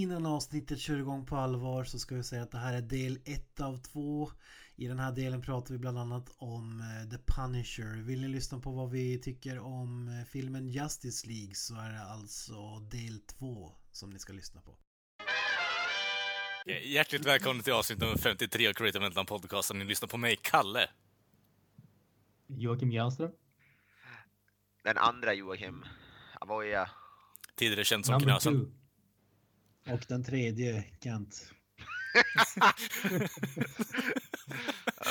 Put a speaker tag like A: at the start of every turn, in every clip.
A: Innan avsnittet kör igång på allvar så ska vi säga att det här är del 1 av 2. I den här delen pratar vi bland annat om eh, The Punisher. Vill ni lyssna på vad vi tycker om eh, filmen Justice League så är det alltså del 2 som ni ska lyssna på.
B: Hjärtligt välkommen till avsnitt nummer 53 av Creative Mental Podcast. Ni lyssnar på mig, Kalle.
C: Joakim Granström.
D: Den andra Joakim. Avoya.
B: Tidigare känd som Knösen.
A: Och den tredje Kent.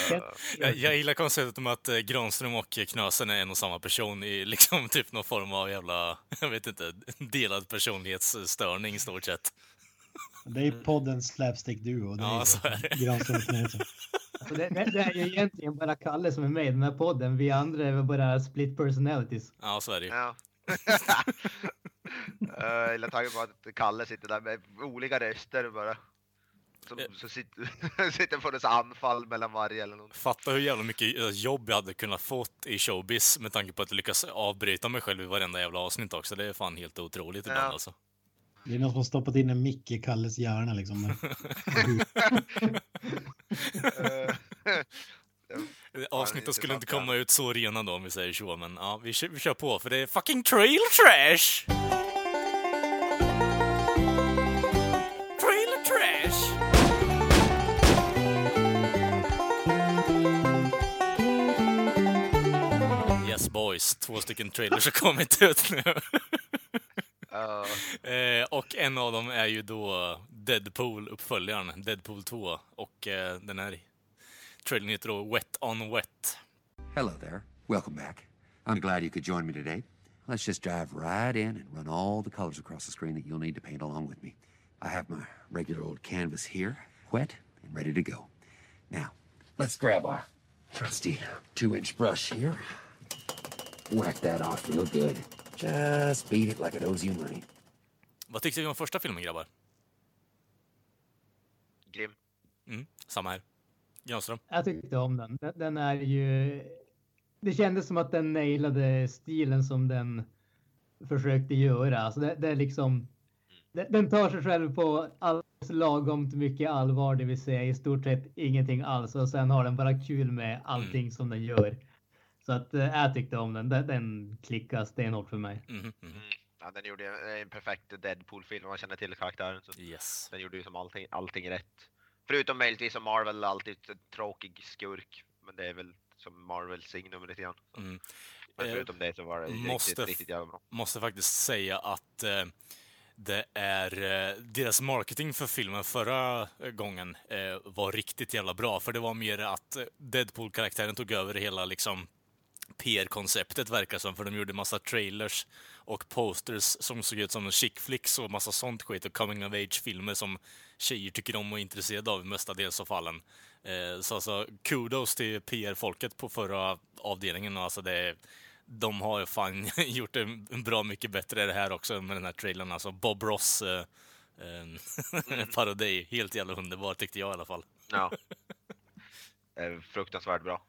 B: Jag, jag gillar konceptet om att eh, Granström och Knösen är en och samma person i liksom typ någon form av jävla, jag vet inte, delad personlighetsstörning i stort sett.
A: Det är poddens slapstick duo. Det
B: Ja, så är det.
C: Alltså det, det, det är ju egentligen bara Kalle som är med i den här podden. Vi andra är väl bara split personalities.
B: Ja, så är det ju.
D: Ja. Eh, Jag gillar tanken på att Kalle sitter där med olika röster bara. Som,
B: Eh.
D: så sitter, sitter på dess anfall mellan varje eller något.
B: Fatta hur jävla mycket eh, jobb jag hade kunnat fått i showbiz med tanke på att jag lyckas avbryta mig själv i varenda jävla avsnitt också. Det är fan helt otroligt ibland
D: Ja.
B: alltså.
A: Det är någon som har stoppat in en mick i Kalles hjärna liksom.
B: Avsnittet skulle inte komma ut så rena då om vi säger så, men ja, vi kör, vi kör på för det är fucking trailer trash! Trailer trash! Yes boys, två stycken trailers har kommit ut nu.
D: eh,
B: Eh, och en av dem är ju då Deadpool-uppföljaren, Deadpool 2. Och eh, den här trailern heter då Wet on Wet.
E: Hello there. Welcome back. I'm glad you could join me today. Let's just dive right in and run all the colors across the screen that you'll need to paint along with me. I have my regular old canvas here, wet and ready to go. Now, let's grab our trusty two inch brush here. Whack that off real good. Just beat it like it owes you money.
B: Vad tyckte ni om första filmen grabbar?
D: grym.
B: Mm, samma här. Granström?
C: Jag tyckte om den. den. Den är ju... Det kändes som att den nailade stilen som den försökte göra. Alltså det, det är liksom... Den, den tar sig själv på alldeles lagom mycket allvar, det vill säga i stort sett ingenting alls. Och sen har den bara kul med allting som den gör. Så att eh, jag tyckte om den. Den, den klickar stenhårt för mig.
B: Mhm.
D: Mm. Ja, den gjorde en- en perfekt Deadpool-film om man känner till karaktären. Så
B: Yes.
D: den gjorde ju som allting, allting rätt. Förutom möjligtvis som Marvel alltid en tråkig skurk. Men det är väl som Marvel signum lite grann.
B: Mm.
D: Men
B: Eh,
D: förutom det så var det
B: måste
D: riktigt, riktigt jävla bra.
B: Måste faktiskt säga att eh, det är eh, deras marketing för filmen förra gången eh, var riktigt jävla bra. För det var mer att eh, Deadpool-karaktären tog över hela liksom PR-konceptet verkar som, för de gjorde massa trailers och posters som såg ut som chick flicks och massa sånt skit och coming of age-filmer som tjejer tycker om och är intresserade av i mestadels av fallen. Eh, så alltså, kudos till PR-folket på förra avdelningen. Alltså det, de har ju fan gjort det bra mycket bättre det här också med den här trailern. Alltså Bob Ross eh, eh, parodi, helt jävla underbar tyckte jag i alla fall.
D: Ja. Eh, Fruktansvärt bra.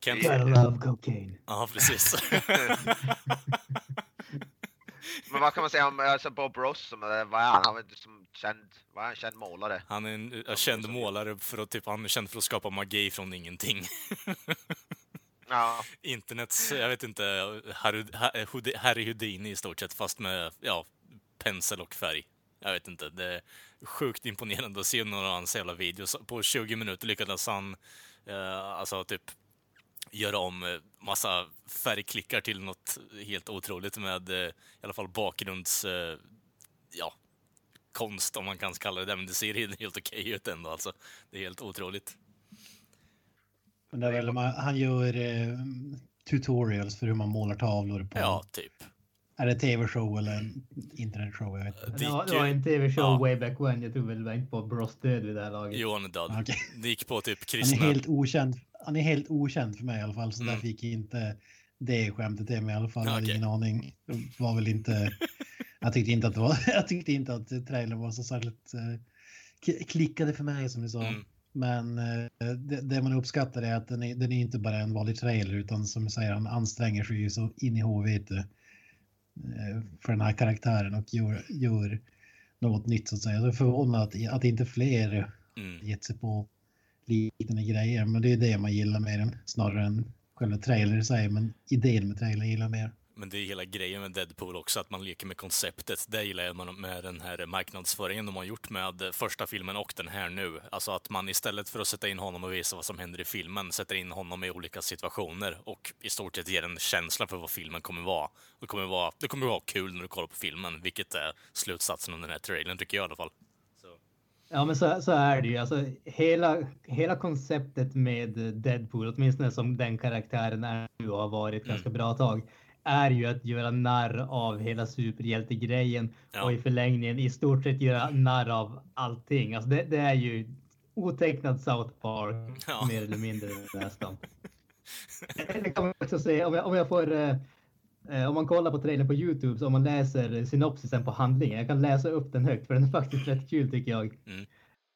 B: Kent?
C: I love cocaine.
B: Ja, precis.
D: Men vad kan man säga om alltså Bob Ross? Som, eh, vad är han? Han är som känd, vad är han? känd målare.
B: Han är en eh, känd målare för att, typ, han är känd för att skapa magi från ingenting.
D: Ja,
B: Internets, jag vet inte, Harry, Harry- Harry Houdini i stort sett, fast med, ja, pensel och färg. Jag vet inte, det är sjukt imponerande att se några av hans jävla videos. På 20 minuter lyckades han, eh, alltså typ, göra om eh, massa färgklickar till något helt otroligt med eh, i alla fall bakgrunds, eh, ja, konst om man kan kalla det det, men det ser helt helt okej ut ändå alltså. Det är helt otroligt.
A: Men det är väl, han gör eh, tutorials för hur man målar tavlor på
B: Ja, typ.
A: Är det tv-show eller en internetshow? Jag vet inte.
B: Det
C: Det var, en tv-show
B: Ja.
C: way back when. Jag tror väl inte på Bros död vid det här laget.
B: Jo, han är död.
A: Okej.
B: Det gick på typ
A: Han är
B: kristna...
A: helt okänd. Han är helt okänd för mig i alla fall, så
B: Mm.
A: där fick inte det skämtet till mig i alla fall. Jag hade ingen aning. Det var väl inte... Jag tyckte inte att det var... Jag tyckte inte att trailern var så särskilt eh, klickade för mig som du sa.
B: Mm.
A: Men eh, det, det man uppskattar är att den är, den är inte bara en vanlig trailer utan som du säger, han anstränger sig ju så in i eh, för den här karaktären och gör, gör något nytt så att säga. Jag är förvånad att, att inte fler
B: Mm.
A: gett sig på liknande grejer. Men det är det man gillar med den snarare än själva trailern i sig. Men idén med trailern gillar jag mer.
B: Men det är hela grejen med Deadpool också, att man leker med konceptet. Det gillar jag med- den här marknadsföringen de har gjort med första filmen och den här nu. Alltså att man istället för att sätta in honom och visa vad som händer i filmen, sätter in honom i olika situationer och i stort sett ger en känsla för vad filmen kommer vara. Det kommer vara, det kommer vara kul när du kollar på filmen, vilket är slutsatsen av den här trailern, tycker jag i alla fall.
C: Ja, men så, så är det ju. Alltså, hela, hela konceptet med Deadpool, åtminstone som den karaktären är nu och har varit ganska bra tag, är ju att göra narr av hela superhjältegrejen
B: Ja.
C: och i förlängningen i stort sett göra narr av allting. Alltså det, det är ju otecknad South Park,
B: Ja.
C: mer eller mindre nästan. Det kan man också säga, om jag, om jag får eh, Eh, om man kollar på trailern på Youtube så om man läser synopsisen på handlingen. Jag kan läsa upp den högt för den är faktiskt rätt kul tycker jag.
B: Mm.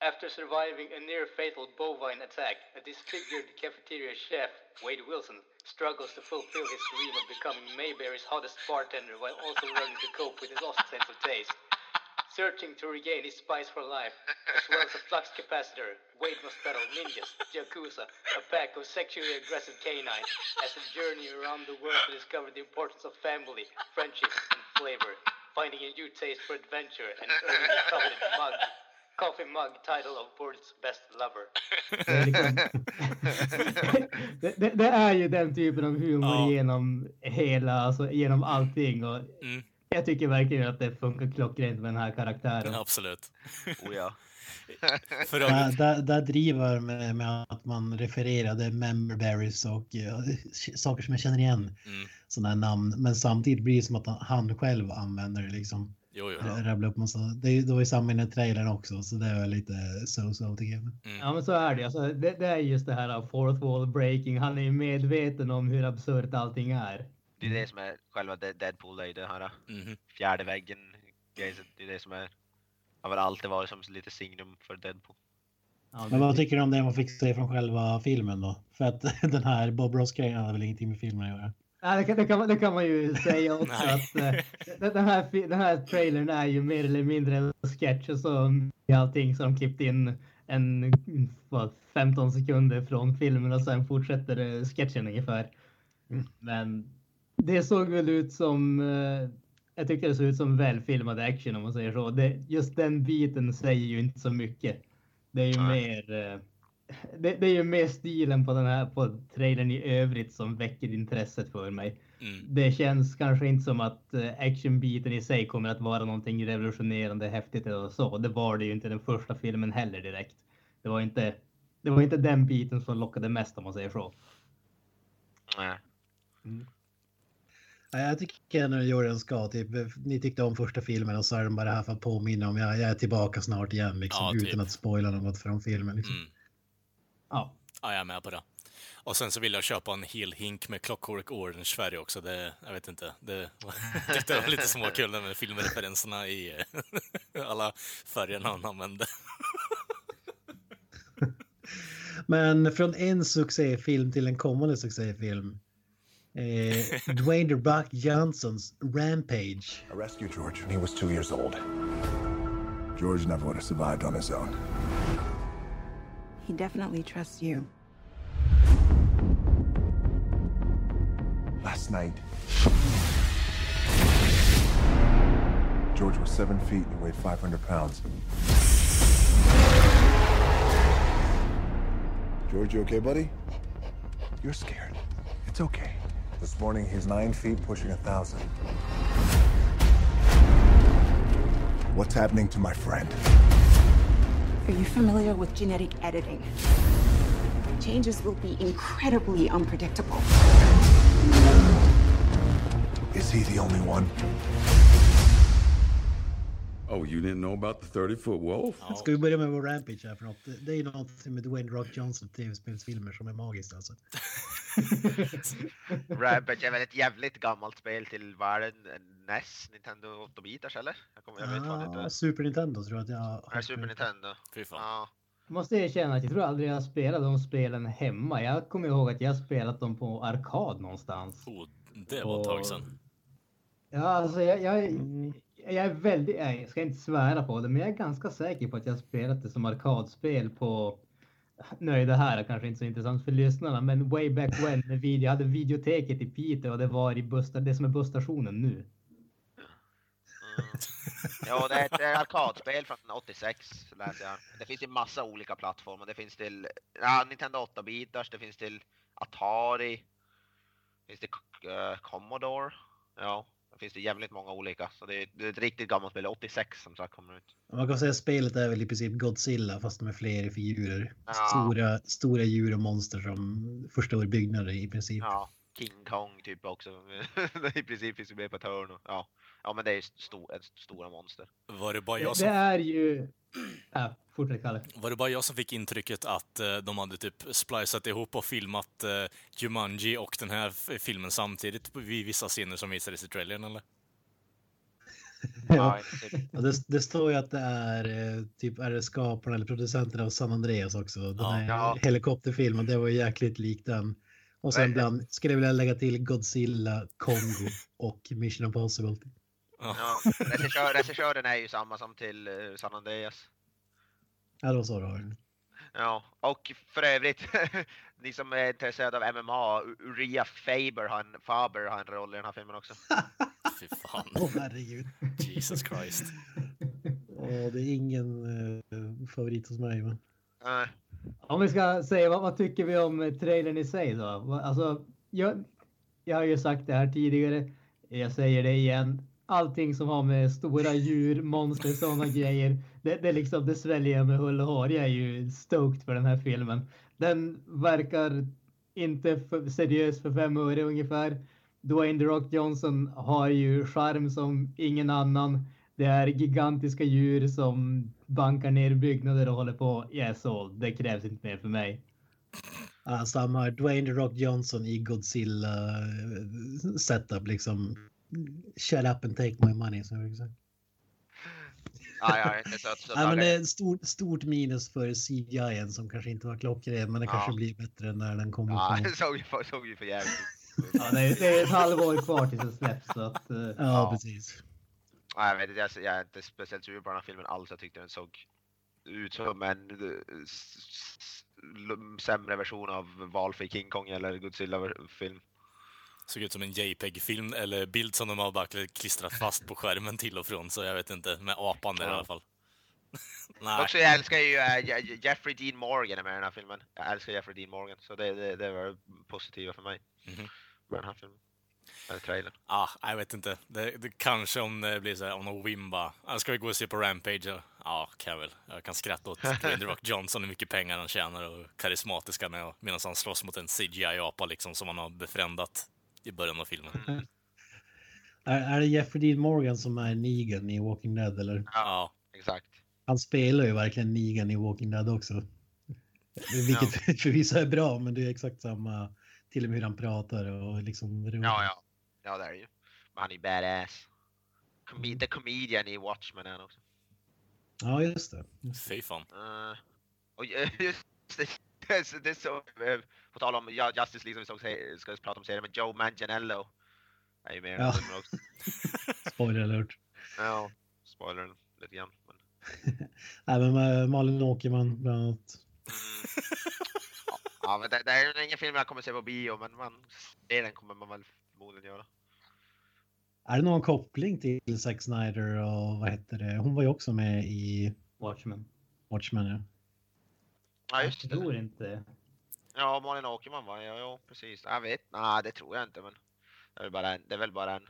C: After surviving a near fatal bovine attack, a disfigured cafeteria chef, Wade Wilson, struggles to fulfill his dream of becoming Mayberry's hottest bartender while also learning to cope with his lost sense of taste. Searching to regain his spice for life, as well as a flux capacitor, Wade must battle ninjas, yakuza, a pack of sexually aggressive canines, as a journey around the world to discover the importance of family, friendship, and flavor, finding a new taste for adventure and earning the coveted mug, coffee mug title of world's best lover. det, det, det är ju den typen av humor
B: Ja.
C: genom hela, alltså genom allting och
B: Mm.
C: jag tycker verkligen att det funkar klockrent med den här karaktären.
B: Absolut.
D: Oh ja.
B: För
A: Där,
B: övrigt,
A: där, där driver med, med att man refererade member berries och eh, saker som jag känner igen.
B: mm.
A: Sådana namn. Men samtidigt blir det som att han, han själv använder det liksom.
B: Jo, jo.
A: Ja. Rabbla upp massa. Det, var ju samma i trailern också. Så det var lite so-so tycker jag.
B: Mm.
C: Ja men så är det. Alltså, det. Det är just det här av fourth wall breaking. Han är ju medveten om hur absurt allting är.
D: Det är det som är själva De- Deadpool, det är det här
B: Mhm.
D: fjärde väggen. Det är det som är, har väl alltid varit som lite signum för Deadpool.
C: Ja,
A: Men vad tycker du om det man fick se från själva filmen då? För att den här Bob Ross-grejen hade väl ingenting med filmen att göra?
C: Ja, det, kan, det, kan, man- det kan man ju säga också att eh, den, här, den här trailern är ju mer eller mindre en sketch och så allting de klippt in en vad, 15 sekunder från filmen och sen fortsätter eh, sketchen ungefär.
A: Mm.
C: Men det såg väl ut som eh, jag tyckte det såg ut som välfilmad action om man säger så. Det, just den biten säger ju inte så mycket. Det är ju
D: Nej.
C: mer eh, det, det är ju mer stilen på den här på trailern i övrigt som väcker intresset för mig.
B: Mm.
C: Det känns kanske inte som att eh, actionbiten i sig kommer att vara någonting revolutionerande häftigt eller så. Det var det ju inte den första filmen heller direkt. Det var inte, det var inte den biten som lockade mest om man säger så.
D: Nej.
A: Ja, jag tycker den gjorde ska. Typ, ni tyckte om första filmen och så är den bara här för att påminna om jag, jag är tillbaka snart igen. Liksom,
B: Ja, typ.
A: Utan att spoila något från filmen. Liksom.
B: Mm.
C: Ja,
B: Ja, jag är med på det. Och sen så vill jag köpa en hel hink med Clockwork Orange-färg också. Det, jag vet inte. Det, det var lite småkul med filmreferenserna i alla färgerna han använde.
A: Men från en succéfilm till en kommande succéfilm. Eh, Dwayne The Rock Johnsons Rampage.
F: I rescued George when he was two years old. George never would have survived on his own.
G: He definitely trusts you.
F: Last night, George was seven feet and weighed 500 pounds. George, you okay, buddy? You're scared. It's okay. This morning, he's nine feet, pushing a thousand. What's happening to my friend?
G: Are you familiar with genetic editing? Changes will be incredibly unpredictable.
F: Is he the only one?
H: Oh, you didn't know about the 30 foot wolf?
A: Ska vi börja med vår Rampage här för något? Det är ju något med Dwayne Rock Johnson tv-spelsfilmer som är magiskt alltså.
D: Rampage är väl ett jävligt gammalt spel till världen. NES, Nintendo 8-bitars eller? Jag, kommer, jag vet
A: Ah,
D: inte.
A: Super Nintendo tror jag att jag
D: Är det Super Nintendo?
B: Fy fan.
D: Ja.
C: Jag måste erkänna att jag tror aldrig jag spelat de spelen hemma. Jag kommer ihåg att jag spelat dem på arkad någonstans.
B: Oh, det var ett tag sedan.
C: Ja, alltså jag, jag, jag är väldigt, nej, jag ska inte svära på det, men jag är ganska säker på att jag spelat det som arkadspel på Nej, det här är kanske inte så intressant för lyssnarna, men way back when när video, jag hade videoteket i Piteå och det var i buss, det som är busstationen nu.
D: Jo, det är ett arkadspel från 86 läste jag. Det finns ju massa olika plattformar. Det finns till ja, Nintendo 8-bitars, det finns till Atari, det finns till eh, Commodore. Ja, det finns det jävligt många olika. Så det är, det är ett riktigt gammalt spel, 86 som sagt kommer ut.
A: Man kan säga att spelet är väl i princip Godzilla fast med fler figurer.
D: Ja.
A: Stora, stora djur och monster som förstör byggnader i princip.
D: Ja, King Kong typ också. I princip finns det med på ett hörn. och- Ja. ja, men det är sto stora monster.
B: Var det bara
C: Det,
B: jag
C: det
B: som,
C: är ju... Ja, fortsätt Kalle.
B: var det bara jag som fick intrycket att eh, de hade typ splicat ihop och filmat eh, Jumanji och den här filmen samtidigt på- vid vissa scener som visades i trailern eller?
D: Ja.
A: Ja, det, det står ju att det är eh, typ är det skaparna eller producenterna av San Andreas också. Den
B: Ja.
A: här
D: Ja.
A: helikopterfilmen, det var ju jäkligt likt den. Och sen
D: Nej.
A: bland, skulle jag vilja lägga till Godzilla, Kongo och Mission Impossible.
D: Ja, regissör, regissören är ju samma som till uh, San Andreas.
A: Ja, det var så det var.
D: Ja, och för övrigt, ni som är intresserade av MMA, Uriah Faber har en, Faber har en roll i den här filmen också.
B: Fy fan.
A: Åh herregud.
B: Jesus Christ.
A: Åh, det är ingen eh, favorit hos mig. Men...
D: Eh,
C: Om vi ska säga vad, vad tycker vi om eh, trailern i sig då? Alltså, jag, jag har ju sagt det här tidigare. Jag säger det igen. Allting som har med stora djur, monster, sådana grejer. Det, det, är liksom, det sväljer jag med hull och hår. Jag är ju stoked för den här filmen. Den verkar inte för, seriös för fem öre ungefär. Dwayne The Rock Johnson har ju charm som ingen annan. Det är gigantiska djur som bankar ner byggnader och håller på. Yes, all. Det krävs inte mer för mig.
A: Ja, samma. Dwayne The Rock Johnson i Godzilla eh, setup liksom. Shut up and take my money. Som jag säga.
D: ja, inte så, så
A: men det är ett stort, stort minus för CGI som kanske inte var klockren, men det
D: Ja.
A: kanske blir bättre när den kommer.
D: Ja, det såg ju för, såg ju för jävligt.
C: Ja, det, är, det är ett halvår kvar tills den släpps. Så att, eh,
A: ja,
D: Ja.
A: precis.
D: Ja, jag vet inte, jag, jag är inte speciellt sugen på den här filmen alls. Jag tyckte den såg ut som en eh, sämre version av valfri King Kong eller Godzilla-film.
B: Såg ut som en JPEG-film eller bild som de har bara klistrat fast på skärmen till och från, så jag vet inte. Med apan där i alla fall. Nej,
D: Också, jag älskar ju Je- Jeffrey Dean Morgan med i den här filmen. Jag älskar Jeffrey Dean Morgan, så det, det, det var positiva för mig
B: Mhm.
D: med den här filmen. Eller trailern.
B: ah, jag vet inte. Det, det kanske om det blir så här, om någon whim bara, ah, ska vi gå och se på Rampage? Ja, ah, kan jag väl. Jag kan skratta åt Dwayne Rock Johnson, hur mycket pengar han tjänar och karismatisk han är medan han slåss mot en CGI-apa liksom som han har befrändat i början av filmen.
A: Är, är det Jeffrey Dean Morgan som är Negan i Walking Dead eller?
B: Ja,
D: Exakt.
A: Han spelar ju verkligen Negan i Walking Dead också. Vilket förvisso är bra, men det är exakt samma till och med hur han pratar och liksom.
D: Ja, ja. Ja, det är det ju. Men han är ju badass. Com- the comedian i Watchmen är han också.
A: Ja, just det.
B: fy fan.
D: Uh, och just det, det, är så- det är så, eh, på tal om ja, Justice League som vi ska prata om serien, men Joe Manganiello är ju med den
A: Ja.
D: också.
A: Spoiler alert.
D: Ja, spoilern lite grann. Men,
A: Nej, men Malin Åkerman bland annat.
D: ja, men det, det är ingen film jag kommer se på bio, men man, serien kommer man väl förmodligen göra.
A: Är det någon koppling till Zack Snyder och vad heter det? Hon var ju också med i
C: Watchmen.
A: Watchmen. Ja.
D: Ja, just
C: Jag
D: det.
C: tror inte.
D: Ja, Malin Åkerman va? Ja, ja, precis. Jag vet. Nej, det tror jag inte, men det är väl bara en, det är väl bara en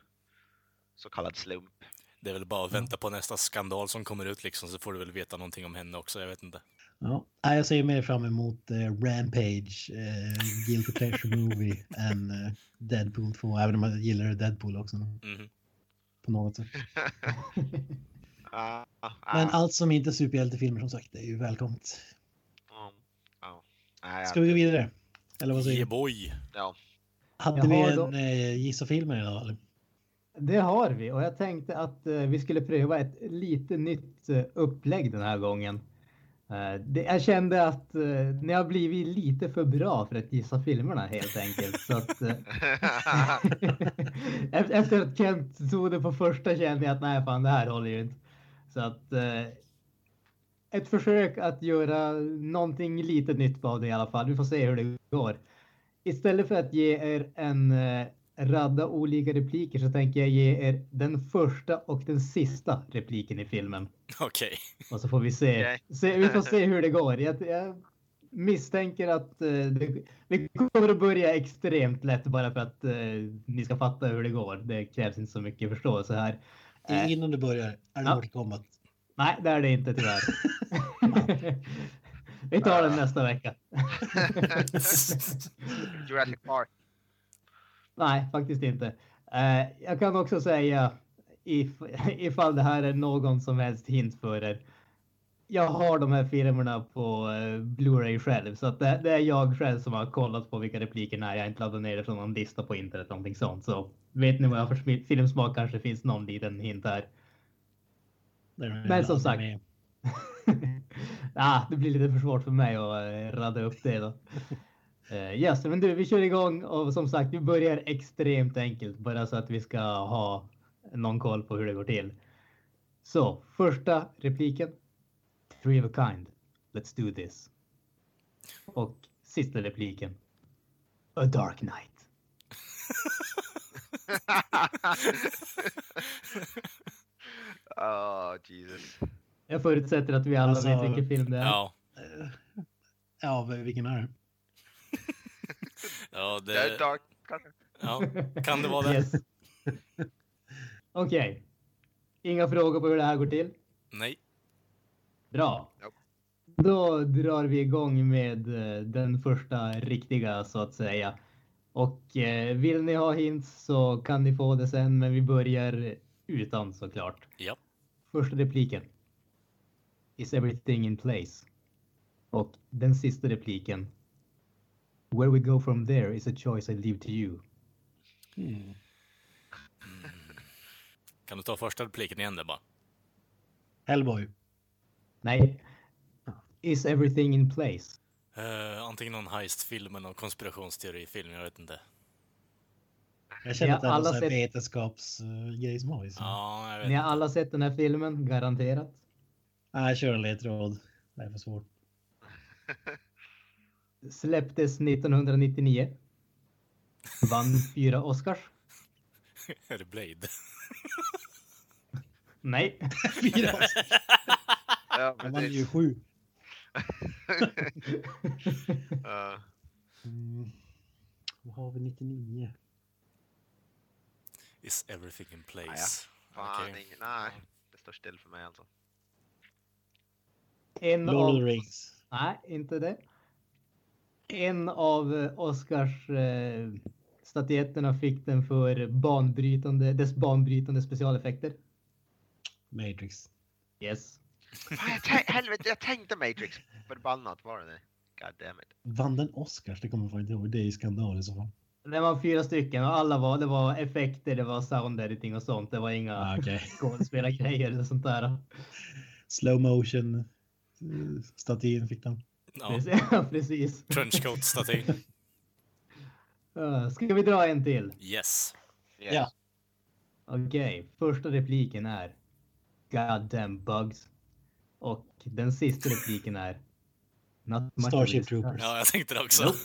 D: så kallad slump.
B: Det är väl bara att vänta på nästa skandal som kommer ut liksom, så får du väl veta någonting om henne också, jag vet inte.
A: Ja, jag ser mer fram emot eh, Rampage, eh, Guilty Pleasure Movie, än eh, Deadpool 2, även om jag gillar Deadpool också.
B: Mhm.
A: På något sätt.
D: Ah, ah,
A: Men allt som inte är superhjältefilmer som sagt är ju välkommet. Ska vi gå vidare? Eller vad säger
B: Yeah
A: du?
B: boy!
D: Ja.
A: Hade vi en eh, gissa filmer idag? Eller?
C: Det har vi och jag tänkte att eh, vi skulle pröva ett lite nytt eh, upplägg den här gången. Eh, det, jag kände att eh, ni har blivit lite för bra för att gissa filmerna helt enkelt. Så att, eh, efter- att Kent tog det på första kände jag att nej fan det här håller ju inte. Så att eh, ett försök att göra någonting lite nytt av det i alla fall. Vi får se hur det går. Istället för att ge er en eh, radda olika repliker så tänker jag ge er den första och den sista repliken i filmen.
B: Okej.
C: Och så får vi se.
D: Okej.
C: se vi får se hur det går. Jag, jag misstänker att eh, det, vi kommer att börja extremt lätt bara för att eh, ni ska fatta hur det går. Det krävs inte så mycket förståelse här. Eh,
A: Innan du börjar, är det
C: Ja. Nej, det är det inte tyvärr. vi tar den nästa vecka.
D: Jurassic Park.
C: Nej, faktiskt inte. Eh, jag kan också säga if, ifall det här är någon som helst hint för er. Jag har de här filmerna på eh, Blu-ray själv så att det, det är jag själv som har kollat på vilka replikerna är. Jag har inte laddat ner det från någon lista på internet någonting sånt. Så vet ni vad jag har för filmsmak kanske finns någon liten hint här. Men som sagt. ah, det blir lite för svårt för mig att eh, radda upp det då. Uh, yes, men du, vi kör igång och som sagt, vi börjar extremt enkelt bara så att vi ska ha någon koll på hur det går till. Så första repliken. Three of a kind. Let's do this. Och sista repliken. A dark night.
D: oh, Jesus.
C: Jag förutsätter att vi alla
A: Alltså,
C: vet vilken film det är.
B: Ja.
A: Ja, vilken är det?
B: Ja,
D: Det är
B: det...
D: dark. kanske.
B: Ja, kan det vara det?
C: Yes. Okej. Inga frågor på hur det här går till?
B: Nej.
C: Bra.
D: Ja.
C: Då drar vi igång med eh, den första riktiga så att säga. Och eh, vill ni ha hints så kan ni få det sen, men vi börjar utan såklart.
B: Ja.
C: Första repliken. Is everything in place? Och den sista repliken. Where we go from there is a choice I leave to you.
B: Kan du ta första repliken igen där bara?
A: Hellboy.
C: Nej. Is everything in place?
B: Uh, antingen någon heistfilm eller någon konspirationsteorifilm, jag vet inte.
A: Jag känner att det är någon
C: sett-
A: vetenskapsgrej som har i sig.
B: Ja, jag vet
C: Ni har
B: inte.
C: alla sett den här filmen, garanterat.
A: Nej, kör en ledtråd. Det är för svårt.
C: Släpptes 1999. Vann fyra Oscars.
B: Är det Blade?
C: Nej.
A: Fyra.
D: Ja,
A: Han vann ju sju.
D: Ja.
A: Mm. Vad har vi 99?
B: Is everything in place?
D: Fan,
B: Okej.
D: ingen, nej. Det står still för mig alltså.
C: En
A: Lord of the Rings.
C: Nej, inte det. En av eh, Oscars eh, statyetterna fick den för banbrytande, dess banbrytande specialeffekter.
A: Matrix.
C: Yes.
D: Fan, jag tän- helvete, jag tänkte Matrix. Förbannat var det. God damn it.
A: Vann den Oscars? Det kommer jag inte ihåg. Det är ju skandal i så fall.
C: Det var fyra stycken och alla var, det var effekter, det var sound editing och sånt. Det var inga
A: Ah, Okej.
C: skådespelargrejer eller sånt där.
A: Slow motion. eh, Statyn fick den.
B: Ja,
C: Precis.
B: Trenchcoat-statyn.
C: Uh, Ska vi dra en till?
B: Yes.
D: Yes.
A: Ja.
C: Okej, första repliken är God damn bugs. Och den sista repliken är Not much of
A: Starship Troopers.
B: Ja, jag tänkte det också.
A: Nope.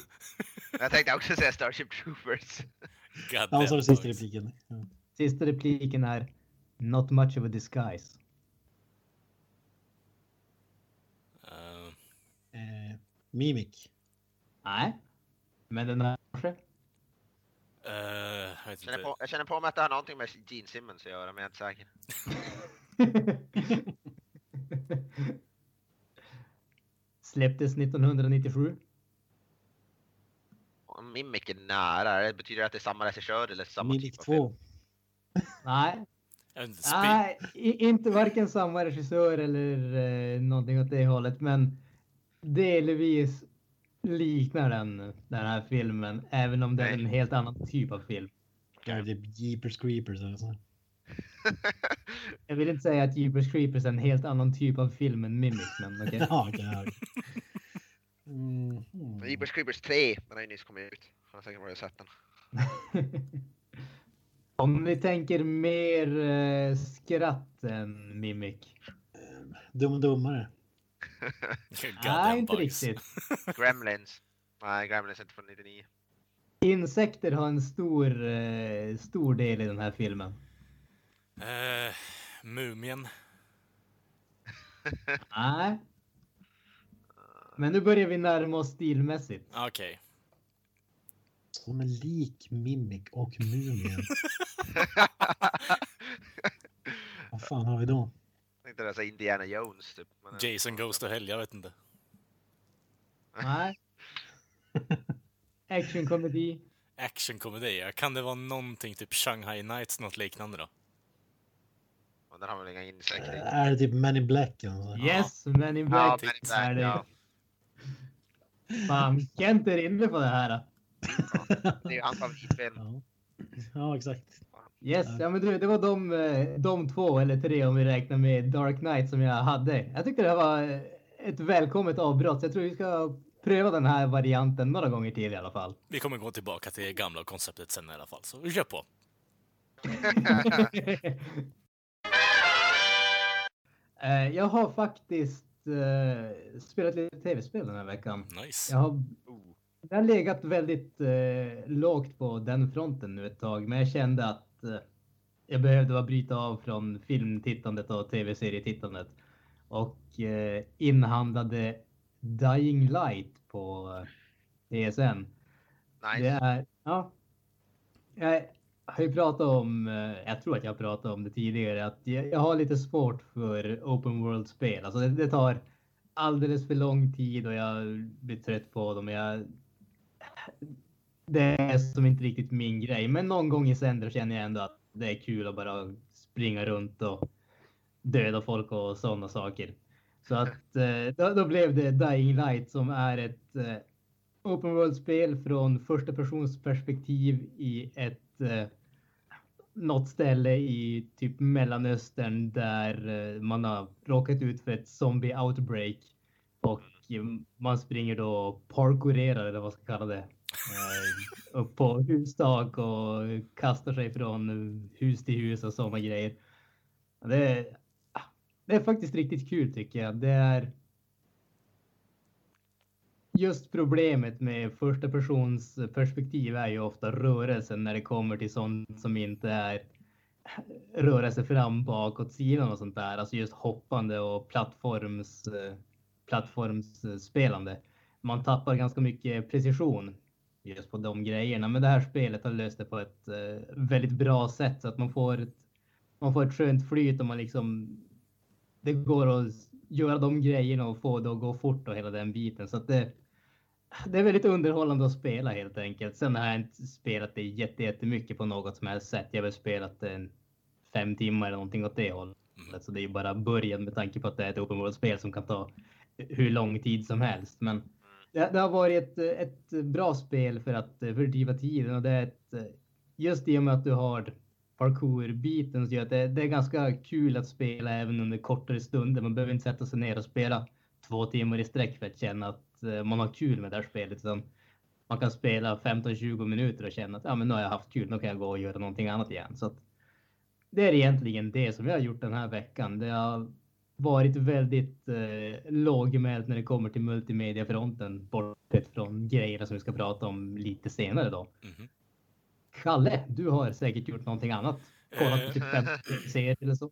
D: Jag tänkte också säga Starship Troopers.
B: God
A: Ja, så den sista repliken. Ja.
C: Sista repliken är Not much of a disguise.
B: Eh,
A: Eh, Mimic.
C: Nej, men den är kanske.
B: Eh, jag
D: känner, på, jag känner på mig att det har någonting med Gene Simmons att göra, men jag är inte säker.
C: Släpptes 1997.
D: Om Mimic är nära, det betyder att det är samma regissör eller samma
A: Mimic
D: typ av film?
A: 2.
C: Nej,
B: Jag vet inte spe-
C: nej i- inte varken samma regissör eller eh, någonting åt det hållet, men delvis liknar den den här filmen, även om det är en helt annan typ av film.
A: Ja, det är Jeepers Creepers alltså.
C: Jag vill inte säga att Jeepers Creepers är en helt annan typ av film än Mimic, men okej.
A: Okej. ja. Mm, mm.
D: Jeepers Creepers 3, den har ju nyss kommit ut. Jag har säkert varit och sett den.
C: Om ni tänker mer eh, skratt än Mimic.
A: Dum och dummare.
C: Nej, inte
B: bugs.
C: riktigt.
D: Gremlins. Nej, Gremlins är inte från 99.
C: Insekter har en stor, eh, stor del i den här filmen.
B: Eh, Mumien.
C: Nej. Men nu börjar vi närma oss stilmässigt.
B: Okej.
A: Som är lik Mimic och Mumien. Vad fan har vi då?
D: Tänkte säga Indiana Jones typ. Men,
B: Jason Goes to Hell, jag vet inte.
C: Nej. Actionkomedi.
B: Actionkomedi, ja. kan det vara någonting typ Shanghai Nights, något liknande då?
D: Men den har väl inga insekter i.
A: Är det typ Men in Black? sånt?
C: Yes, Men in
D: Ja,
C: Black.
D: Men in
C: är
D: Black,
C: det.
D: ja.
C: Fan, Kent är inne på det här.
D: Det är ju hans favoritfilm.
A: Ja. ja, exakt.
C: Yes, ja men du, det var de, eh, de två eller tre om vi räknar med Dark Knight som jag hade. Jag tyckte det här var eh, ett välkommet avbrott. Jag tror vi ska pröva den här varianten några gånger till i alla fall.
B: Vi kommer gå tillbaka till det gamla konceptet sen i alla fall, så vi kör på.
C: Eh, jag har faktiskt eh, spelat lite tv-spel den här veckan.
B: Nice.
C: Jag har, jag har legat väldigt eh, lågt på den fronten nu ett tag, men jag kände att eh, jag behövde bara bryta av från filmtittandet och tv-serietittandet. Och eh, inhandlade Dying Light på eh, ESN.
D: Nice.
C: Det är, ja. Jag har ju pratat om, jag tror att jag har pratat om det tidigare, att jag, jag har lite svårt för open world-spel. Alltså det, det tar alldeles för lång tid och jag blir trött på dem. Jag, det är som inte riktigt min grej, men någon gång i sänder känner jag ändå att det är kul att bara springa runt och döda folk och sådana saker. Så att eh, då, då blev det Dying Light som är ett eh, open world-spel från första persons perspektiv i ett eh, något ställe i typ Mellanöstern där man har råkat ut för ett zombie outbreak och man springer då och parkourerar eller vad man ska kalla det. Eh, upp på hustak och kastar sig från hus till hus och sådana grejer. Det är, ah, det är faktiskt riktigt kul tycker jag. Det är just problemet med första persons perspektiv är ju ofta rörelsen när det kommer till sånt som inte är rörelse fram, bakåt, sidan och sånt där. Alltså just hoppande och plattforms, eh, plattformsspelande. Man tappar ganska mycket precision just på de grejerna. Men det här spelet har löst det på ett eh, väldigt bra sätt så att man får ett, man får ett skönt flyt och man liksom det går att göra de grejerna och få det att gå fort och hela den biten. Så att det, det är väldigt underhållande att spela helt enkelt. Sen har jag inte spelat det jätte- jättemycket på något som helst sätt. Jag har väl spelat det en fem timmar eller någonting åt det hållet. Så det är ju bara början med tanke på att det är ett open world-spel som kan ta hur lång tid som helst. Men det, det har varit ett, ett bra spel för att fördriva typ tiden och det är ett, just i och med att du har parkour-biten så gör att det, det är ganska kul att spela även under kortare stunder. Man behöver inte sätta sig ner och spela två timmar i sträck för att känna att eh, man har kul med det här spelet. Utan man kan spela 15-20 minuter och känna att ja, men nu har jag haft kul, nu kan jag gå och göra någonting annat igen. Så att det är egentligen det som jag har gjort den här veckan. Det har varit väldigt eh, lågmält när det kommer till multimediafronten, bortsett från grejerna som vi ska prata om lite senare då.
B: Mhm.
C: Kalle, du har säkert gjort någonting annat. Kollat på typ fem serier eller så.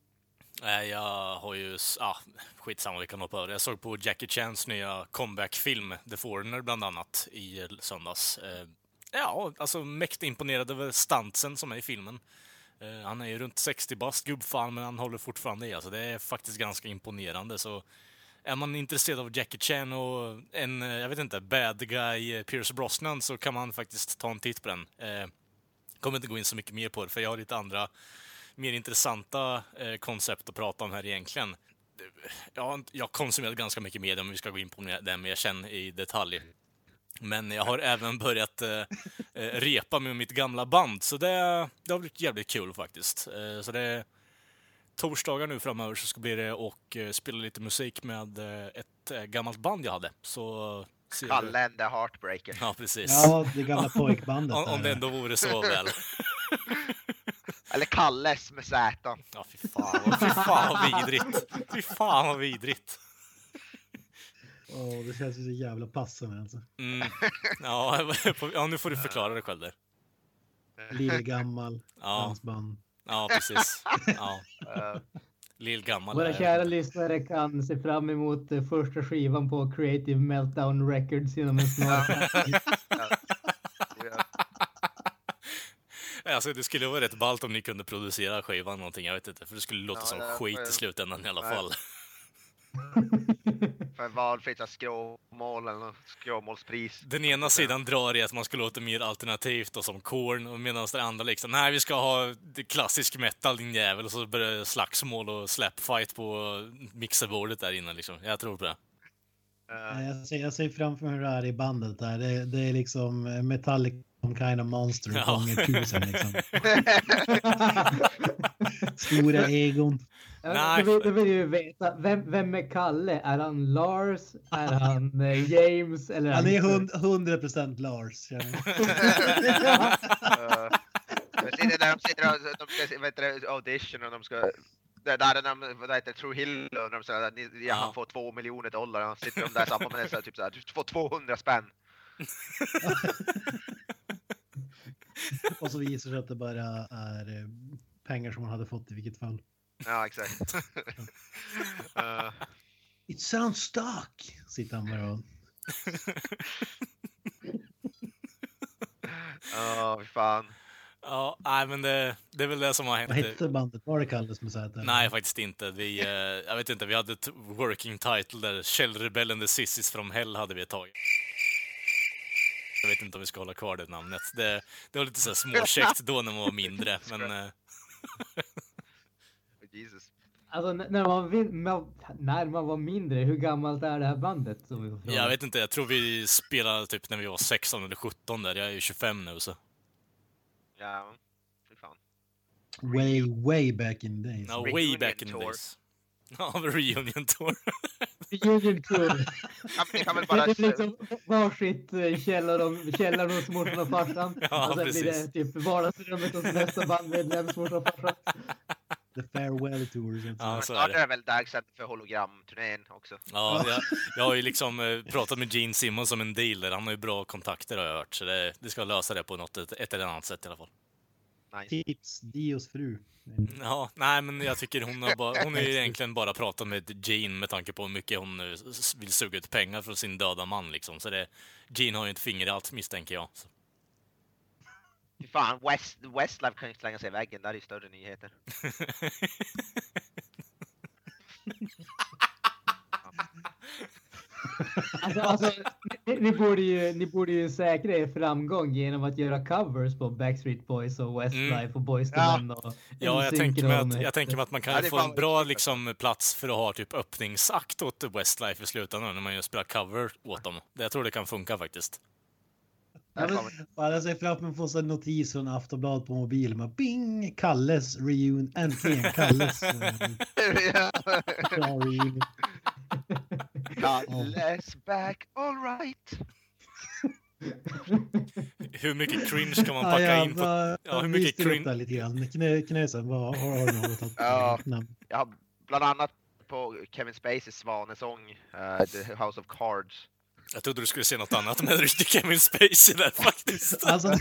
B: Nej, jag har ju... Ah, skitsamma, vi kan hoppa över. Jag såg på Jackie Chans nya comeback-film, The Foreigner, bland annat, i söndags. Eh, ja, alltså mäktigt imponerad över stansen som är i filmen. Eh, han är ju runt 60 bast, gubbfan, men han håller fortfarande i. Alltså, det är faktiskt ganska imponerande. Så är man intresserad av Jackie Chan och en, eh, jag vet inte, bad guy eh, Pierce Brosnan så kan man faktiskt ta en titt på den. Eh, kommer inte gå in så mycket mer på det, för jag har lite andra mer intressanta eh, koncept att prata om här egentligen. Eh, jag har jag konsumerat ganska mycket media om vi ska gå in på det mer sen i detalj. Men jag har även börjat eh, eh, repa med mitt gamla band, så det, det har blivit jävligt kul faktiskt. Eh, så det är torsdagar nu framöver så ska bli det och eh, spela lite musik med eh, ett eh, gammalt band jag hade. Så
D: Kalle and the Heartbreaker.
B: Ja, precis.
A: Ja, det gamla pojkbandet.
B: om, om det ändå vore så väl.
D: Eller Kalles med Z.
B: Ja, fy fan, fy fan vad vidrigt. Fy fan vad vidrigt.
A: Åh, det känns ju så jävla passande alltså.
B: Mm. Ja, ja, nu får du förklara det själv där.
A: Lillgammal,
B: Ja.
A: dansband.
B: Ja, precis. Ja. Lill-gammal.
C: Våra
B: är-
C: kära lyssnare kan se fram emot eh, första skivan på Creative Meltdown Records inom en snar framtid.
B: Alltså, det skulle vara rätt ballt om ni kunde producera skivan någonting, jag vet inte. För det skulle låta
D: Ja,
B: som skit i slutändan i alla
D: Nej.
B: fall.
D: För valfritt skråmål eller skråmålspris.
B: Den ena sidan drar i att man ska låta mer alternativt och som Korn, och medan den andra liksom, nej vi ska ha klassisk metal din jävel, och så börjar slagsmål och slapfight på mixerbordet där inne liksom. Jag tror på det.
A: Nej, Jag ser, jag ser framför mig hur det är i bandet där. Det, det är liksom Metallic som kind of monster
B: Ja.
A: gånger tusen liksom. Stora egon.
C: Ja,
B: Nej,
C: Då vill, då vill ju veta, vem, vem är Kalle? Är han Lars? Är han eh, James? Eller
A: Han är hund- 100% Lars. jag
D: ser det när de sitter och de ska, vet du, audition och de ska det där är de, vad heter det, True Hill och de säger att ni- ja,
B: Ja.
D: han får två miljoner dollar och sitter de där samma med det så här, typ såhär, du får 200 spänn.
A: Och så visar det sig att det bara är eh, pengar som han hade fått i vilket fall.
D: Ja exakt. Eh,
A: It sounds stuck, sitter han bara och...
D: Ja, fy fan.
B: Ja, nej men det, det är väl det som har hänt.
A: Vad hette bandet? Var det Kalles med Z?
B: Nej, faktiskt inte. Vi, eh, jag vet inte, vi hade ett working title där. Källrebellen The Sissies from Hell hade vi ett tag. Jag vet inte om vi ska hålla kvar det namnet. Det, det var lite så småkäckt då när man var mindre, men... eh,
D: Jesus.
C: Alltså när man, när man var mindre, hur gammalt är det här bandet? Som vi?
B: Jag vet inte, jag tror vi spelade typ när vi var 16 eller 17 där. Jag är ju 25 nu så.
D: Ja, fy fan.
A: Way, way back in the days.
B: No, way
D: Reunion
B: back in the
D: tour.
B: days. Ja, reunion tour.
C: Union Tour.
D: Ni kan väl
C: Det
D: bara...
C: är liksom varsitt eh, källare, hos morsan och farsan.
B: Ja,
C: och sen blir det
B: precis.
C: typ vardagsrummet hos nästa bandmedlem morsan och farsan.
A: The farewell tour. Så
B: Ja, så är
D: Snart är
B: det.
D: det väl dags för hologramturnén också.
B: Ja, jag, jag har ju liksom eh, pratat med Gene Simmons som en dealer. Han har ju bra kontakter har jag hört, så det, det ska lösa det på något, ett, ett eller annat sätt i alla fall.
D: Nice.
A: Tips, Dios fru.
B: Ja, nej, men jag tycker hon har, bara, hon har ju egentligen bara pratat med Gene med tanke på hur mycket hon eh, vill suga ut pengar från sin döda man liksom. Så det, Gene har ju ett finger i allt misstänker jag. Så.
D: Fy fan, West, Westlife kan ju slänga sig i väggen, där är ju större nyheter.
C: Alltså, alltså, ni, ni, borde ju, ni borde ju säkra er framgång genom att göra covers på Backstreet Boys och Westlife och Boys to
D: Ja.
C: Men och
B: Ja, jag tänker, mig att, jag tänker mig att man
D: Ja,
B: kan
D: det
B: få en bra liksom, plats för att ha typ öppningsakt åt Westlife i slutändan när man just spelar cover åt dem. Det- Jag tror det kan funka faktiskt.
A: Ja, jag ser framför mig att få en notis från Aftonbladet på mobilen. Bara, Bing! Kalles reunion. Äntligen Kalles. bra reunion.
D: Kalles back, alright.
B: Hur mycket cringe kan man
A: Ja,
B: packa
A: jag
B: in på... ja, hur mycket cringe-
A: lite grann. Knö, knösen, vad har du något att
D: Ja. har bland annat på Kevin Spaceys svanesång, eh, The House of Cards.
B: Jag trodde du skulle säga något annat med riktig Kevin Spacey där faktiskt.
A: Alltså,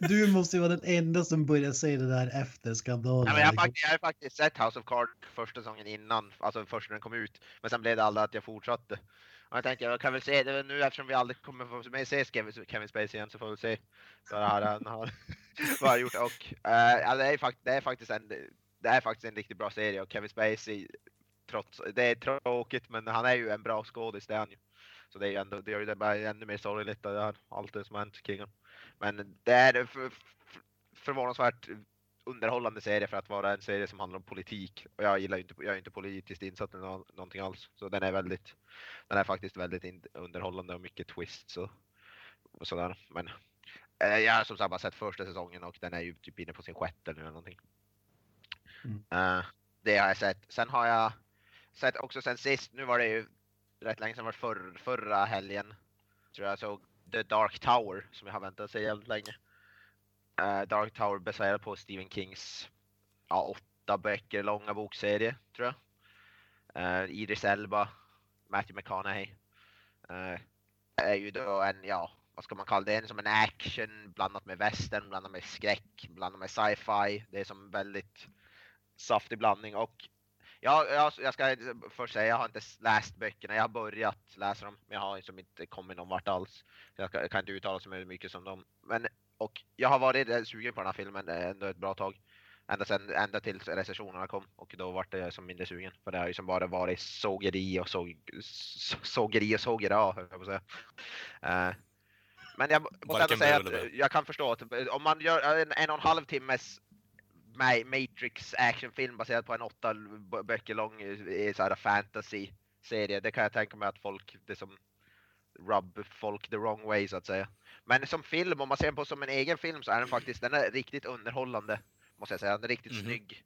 A: du måste ju vara den enda som börjar säga det där efter skandalen.
D: Ja, men jag, har
A: liksom.
D: faktiskt, jag har faktiskt sett House of Cards första säsongen innan, alltså först när den kom ut. Men sen blev det aldrig att jag fortsatte. Och jag tänkte jag kan väl se det nu eftersom vi aldrig kommer få med se Kevin, Spacey igen så får vi se vad det här han har, vad han har gjort. Och ja, det, är det, är faktiskt en, det är faktiskt en riktigt bra serie och Kevin Spacey, trots, det är tråkigt men han är ju en bra skådis, det är han ju. Så det, är ju ändå, det gör ju det bara ännu mer sorgligt, det här, allt det som har hänt kring honom. Men det är för, för, förvånansvärt underhållande serie för att vara en serie som handlar om politik. Och jag gillar inte, jag är inte politiskt insatt eller nå- någonting alls. Så den är väldigt, den är faktiskt väldigt in, underhållande och mycket twists och, och sådär. Men eh, jag har som sagt bara sett första säsongen och den är ju typ inne på sin sjätte nu eller någonting.
A: Mm.
D: Eh, det har jag sett. Sen har jag sett också sen sist, nu var det ju rätt länge sedan, var för, förra helgen. Tror jag såg The Dark Tower som jag har väntat sig jävligt länge. Uh, Dark Tower baserad på Stephen Kings ja, åtta böcker långa bokserie tror jag. Uh, Idris Elba, Matthew McConaughey. Uh, är ju då en, ja, vad ska man kalla det, en som en action blandat med western, blandat med skräck, blandat med sci-fi. Det är som väldigt saftig blandning och Ja, jag, jag ska först säga, jag har inte läst böckerna. Jag har börjat läsa dem, men jag har liksom inte kommit någon vart alls. Jag, kan, jag kan inte uttala så mycket som dem. Men, och jag har varit sugen på den här filmen eh, ändå ett bra tag. Ända, sen, ända tills recensionerna kom och då vart jag som mindre sugen. För det har ju som bara varit sågeri och såg, så- sågeri och sågera, höll jag på att säga. Eh, men jag måste ändå säga att jag kan förstå att om man gör en en och en halv timmes Matrix actionfilm baserad på en åtta böcker lång eh, så här fantasy serie. Det kan jag tänka mig att folk, det som rub folk the wrong way så att säga. Men som film, om man ser den på som en egen film så är den faktiskt, den är riktigt underhållande. Måste jag säga. Den är riktigt
B: Mhm.
D: snygg.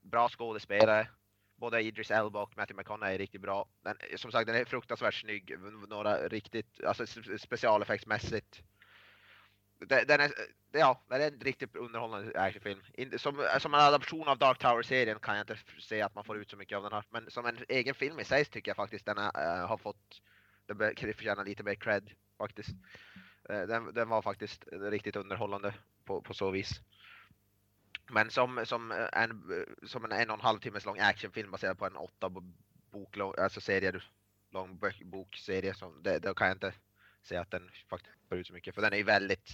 D: Bra skådespelare. Både Idris Elba och Matthew McConaughey är riktigt bra. Den, som sagt, den är fruktansvärt snygg. Några riktigt, alltså specialeffektsmässigt. Den, den är, ja, det är en riktigt underhållande actionfilm. In- Som, som en adaption av Dark Tower-serien kan jag inte se att man får ut så mycket av den här. Men som en egen film i sig tycker jag faktiskt den är, eh, har fått, den förtjänar lite mer cred faktiskt. Eh, den, den var faktiskt riktigt underhållande på, på så vis. Men som, som, eh, en, som en en och en halv timmes lång actionfilm baserad på en åtta bok, lång- alltså serie, lång bok, bokserie, som, det, då kan jag inte säga att den faktiskt får ut så mycket. För den är ju väldigt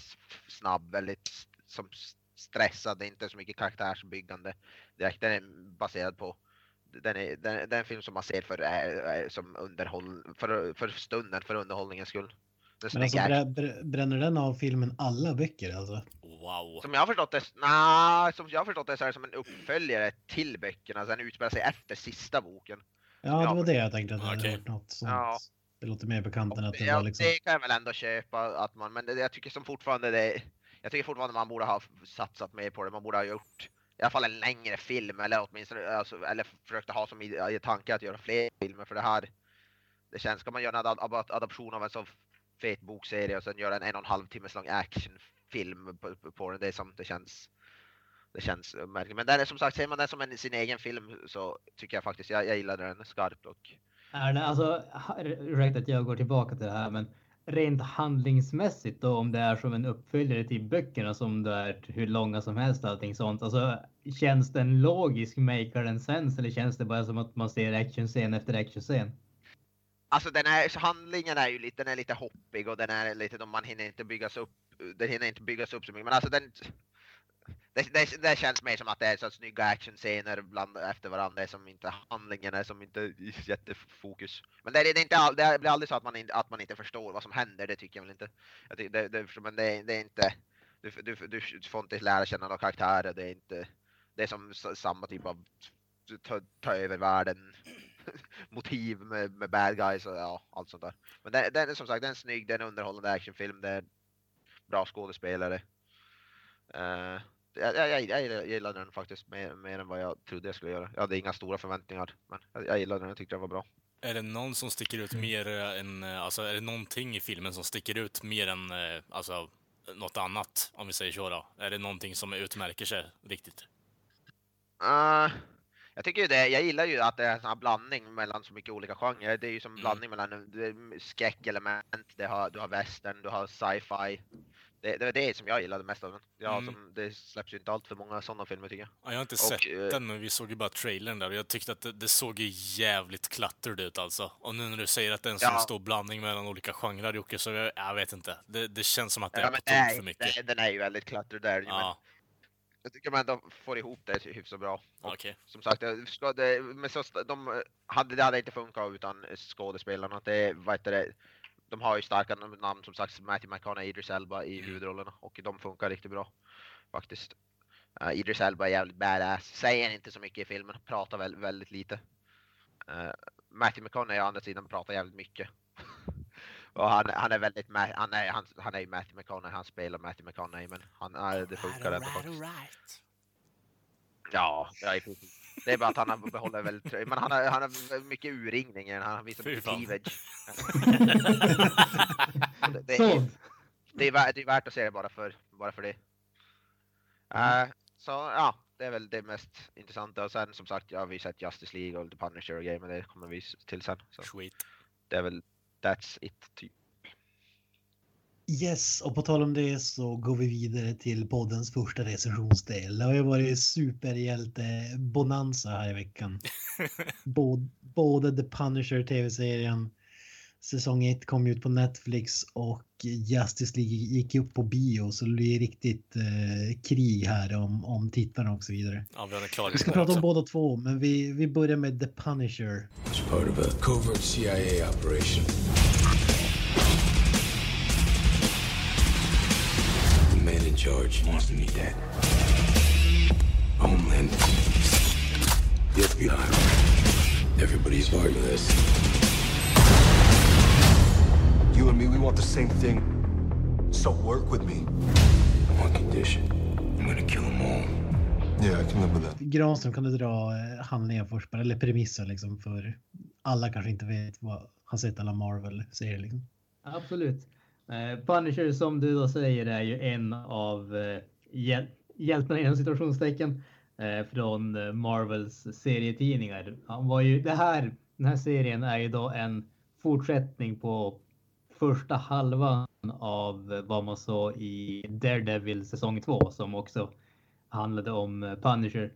D: snabb, väldigt som stressad, det är inte så mycket karaktärsbyggande direkt. Den är baserad på den är, den, den film som man ser för, äh, som underhåll, för, för stunden, för underhållningens skull. Den
A: Men alltså, brä, brä, bränner den av filmen alla böcker alltså?
B: Wow.
D: Som jag har förstått det, nah, som jag har förstått det så är det som en uppföljare till böckerna, så den utspelar sig efter sista boken.
A: Ja, det var det jag tänkte att det hade
B: Okej.
A: varit något sånt.
D: Ja.
A: Det låter mer bekant än att det
D: Ja,
A: var liksom...
D: det kan jag väl ändå köpa att man, men det, jag tycker som fortfarande det, jag tycker fortfarande man borde ha satsat mer på det, man borde ha gjort i alla fall en längre film eller åtminstone, alltså, eller försökt ha som i, i tanke att göra fler filmer för det här. Det känns, ska man göra en ad, ad, adaption av en så fet bokserie och sen göra en en och en halv timmes lång actionfilm på, på, på den, det som, det känns det känns märkligt. Men den är som sagt, ser man den som en, sin egen film så tycker jag faktiskt, jag, jag gillar den skarpt och
C: alltså, ursäkta att jag går tillbaka till det här, men rent handlingsmässigt då, om det är som en uppföljare till böckerna som det är hur långa som helst och allting sånt. Alltså, känns den logisk, maker den sense eller känns det bara som att man ser actionscen efter actionscen?
D: Alltså den här handlingen är ju lite, den är lite hoppig och den är lite, man hinner inte byggas upp, den hinner inte byggas upp så mycket. Men alltså den, det, det, det känns mer som att det är så snygga actionscener bland efter varandra, det är som inte handlingen är som inte i jättefokus. Men det, det, är inte, all- det blir aldrig så att man, inte- att man inte förstår vad som händer, det tycker jag väl inte. Jag tycker, det, det, men det, är- det är inte, du, du, du får inte lära känna några karaktärer, det är inte, det är som samma typ av ta, ta över världen motiv med, med bad guys och ja, allt sånt där. Men den, den är som sagt, den är snygg, den är underhållande actionfilm, det är bra skådespelare. Uh, jag, jag, jag, jag gillar den faktiskt mer, mer än vad jag trodde jag skulle göra. Jag hade inga stora förväntningar, men jag, jag gillade den, jag tyckte den var bra.
B: Är det någon som sticker ut mer än, alltså är det någonting i filmen som sticker ut mer än, eh, alltså något annat, om vi säger så då? Är det någonting som utmärker sig riktigt?
D: Uh, Jag tycker ju det, jag gillar ju att det är en sån här blandning mellan så mycket olika genrer. Det är ju som en
B: Mm.
D: blandning mellan eh, skräckelement, det har, du har western, du har sci-fi. Det, det är det som jag gillade mest av den. Ja,
B: Mm.
D: som, det släpps ju inte allt för många sådana filmer tycker jag.
B: Ja, jag har inte
D: Och,
B: sett
D: eh,
B: den, men vi såg ju bara trailern där och jag tyckte att det, det såg ju jävligt cluttered ut alltså. Och nu när du säger att det är en
D: Ja.
B: stor blandning mellan olika genrer Jocke, så jag, jag vet inte. Det, det känns som att det är
D: Ja,
B: på
D: men
B: tok för mycket.
D: det- Den är ju väldigt cluttered där. Men
B: Ja,
D: jag tycker man ändå får ihop det hyfsat bra. Och
B: okej.
D: som sagt, jag det, men så, de, eh, hade, det hade inte funkat utan skådespelarna. Det, vad heter det, de har ju starka namn som sagt, Matthew McConaughey, Idris Elba i
B: Mm.
D: huvudrollerna och de funkar riktigt bra faktiskt. Uh, Idris Elba är jävligt badass, säger inte så mycket i filmen, pratar väl, väldigt lite. Uh, Matthew McConaughey å andra sidan pratar jävligt mycket. och han, han är väldigt, han är, han, han är ju Matthew McConaughey, han spelar Matthew McConaughey men han, uh, det funkar ändå faktiskt. Ja, ja i princip. Det är bara att han har behåller väldigt, men han har, han har mycket urringning, han visar mycket cleavage. det, det, är, det, är värt, det är värt att se det bara för, bara för det. Eh, så ja, det är väl det mest intressanta. Och sen som sagt, ja, vi har sett Justice League och The Punisher och grejer, men det kommer vi till sen. Så
B: Sweet.
D: det är väl, that's it, typ.
A: Yes, och på tal om det så går vi vidare till poddens första recensionsdel. Det har ju varit superhjälte-bonanza här i veckan. Både, både The Punisher tv-serien, säsong 1 kom ut på Netflix och Justice League gick upp på bio så det blir riktigt eh, krig här om, om tittarna och så vidare.
B: Ja, vi har
A: Vi ska prata om båda två, men vi, vi börjar med The Punisher.
H: It's part of a covert CIA operation. Charge wants me dead. Homeland. The FBI. Everybody's part of this.
F: You and me, we want the same thing. So work with me.
H: On condition. I'm gonna kill them all.
F: Yeah, I can live with that.
A: Granström, kan du dra eh, handlingen först eller premissen liksom för alla kanske inte vet vad har sett alla Marvel-serier liksom.
C: absolut. Eh, Punisher som du då säger är ju en av eh, hjäl hjältarna inom situationstecken eh, från Marvels serietidningar. Han var ju det här. Den här serien är ju då en fortsättning på första halvan av vad man såg i Daredevil säsong 2 som också handlade om Punisher.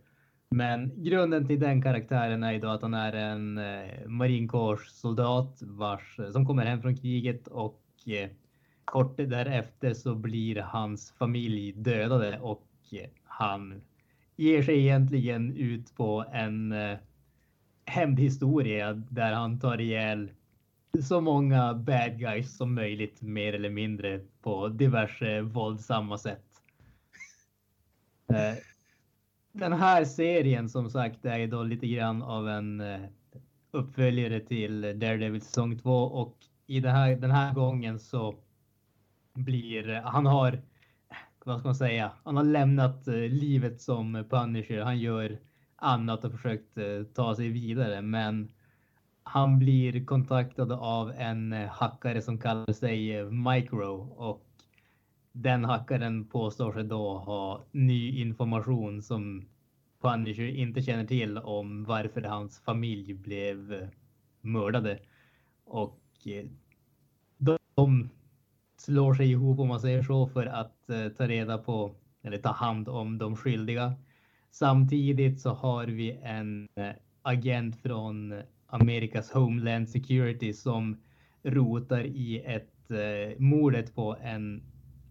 C: Men grunden till den karaktären är ju då att han är en marinkårssoldat vars, som kommer hem från kriget och kort därefter så blir hans familj dödade och han ger sig egentligen ut på en eh, hämndhistoria där han tar ihjäl så många bad guys som möjligt mer eller mindre på diverse våldsamma sätt. Eh, den här serien som sagt är ju då lite grann av en eh, uppföljare till Daredevil säsong 2 och i det här, den här gången så blir han har vad ska man säga? Han har lämnat eh, livet som Punisher. Han gör annat och försökt eh, ta sig vidare, men han blir kontaktad av en eh, hackare som kallar sig Micro och den hackaren påstår sig då ha ny information som Punisher inte känner till om varför hans familj blev mördade. Och de slår sig ihop om man säger så för att eh, ta reda på eller ta hand om de skyldiga. Samtidigt så har vi en eh, agent från Amerikas Homeland Security som rotar i ett eh, mordet på en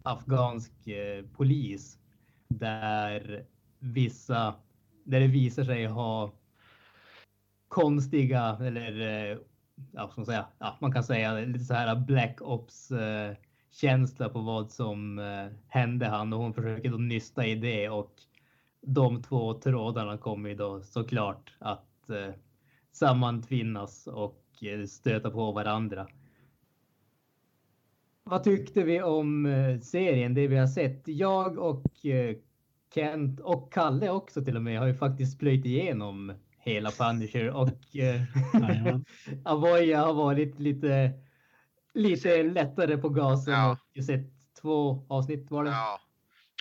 C: afghansk eh, polis där vissa där det visar sig ha konstiga eller eh, ja, ska man säga, ja, man kan säga lite så här Black Ops eh, känsla på vad som eh, hände han och hon försöker då nysta i det och de två trådarna kommer ju då såklart att eh, sammantvinnas och eh, stöta på varandra. Vad tyckte vi om eh, serien, det vi har sett? Jag och Kent och Kalle också till och med har ju faktiskt plöjt igenom hela Punisher och eh. Avoya har varit lite, lite lättare på gasen
D: Ja.
C: och sett två avsnitt var det.
D: Ja,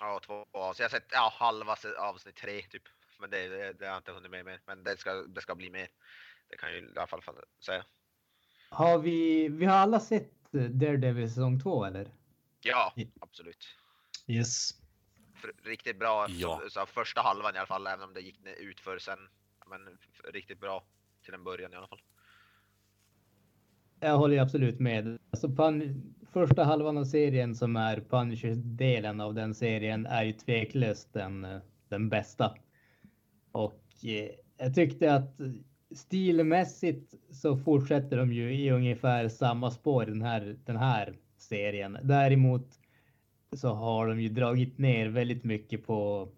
D: ja två avsnitt. Jag har sett ja, halva avsnitt tre typ. men det, det, det har jag inte hunnit med mer. Men det ska, det ska bli mer. Det kan jag i alla fall säga.
C: Har vi, vi har alla sett Daredevil säsong två eller?
D: Ja, absolut.
A: Yes.
D: Riktigt bra
B: Ja.
D: så, så första halvan i alla fall, även om det gick ut för sen. Men riktigt bra till en början i alla fall.
C: Jag håller ju absolut med. Alltså Pun- första halvan av serien som är Punisher-delen av den serien är ju tveklöst den, den bästa. Och eh, jag tyckte att stilmässigt så fortsätter de ju i ungefär samma spår den här, den här serien. Däremot så har de ju dragit ner väldigt mycket på